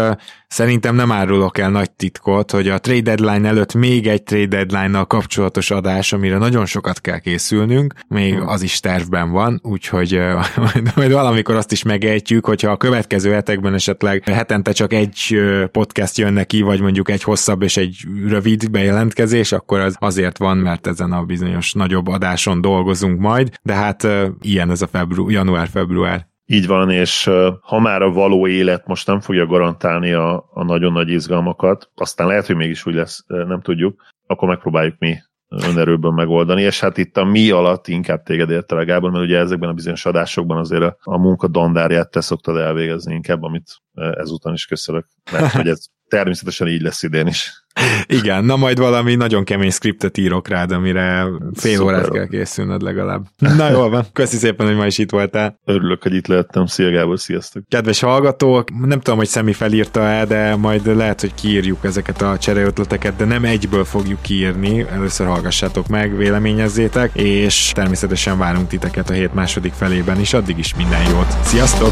Szerintem nem árulok el nagy titkot, hogy a trade deadline előtt még egy trade deadline-nal kapcsolatos adás, amire nagyon sokat kell készülnünk, még az is tervben van, úgyhogy majd, majd valamikor azt is megejtjük, hogyha a következő hetekben esetleg hetente csak egy podcast jön neki, vagy mondjuk egy hosszabb és egy rövid bejelentkezés, akkor az azért van, mert ezen a bizonyos nagyobb adáson dolgozunk majd, de hát ilyen ez a febru- január-február. Így van, és ha már a való élet most nem fogja garantálni a, a nagyon nagy izgalmakat, aztán lehet, hogy mégis úgy lesz, nem tudjuk, akkor megpróbáljuk mi önerőből megoldani, és hát itt a mi alatt inkább téged érte Gábor, mert ugye ezekben a bizonyos adásokban azért a, a munka dandárját te szoktad elvégezni inkább, amit ezután is köszönök, mert hogy ez természetesen így lesz idén is. Igen, na majd valami nagyon kemény skriptet írok rád, amire fél Szuper. órát kell készülnöd legalább. Na jól van, köszi szépen, hogy ma is itt voltál. Örülök, hogy itt lehettem. Szia Gábor, sziasztok. Kedves hallgatók, nem tudom, hogy Szemi felírta-e, de majd lehet, hogy kiírjuk ezeket a csereötleteket, de nem egyből fogjuk kiírni. Először hallgassátok meg, véleményezzétek, és természetesen várunk titeket a hét második felében is. Addig is minden jót. Sziasztok!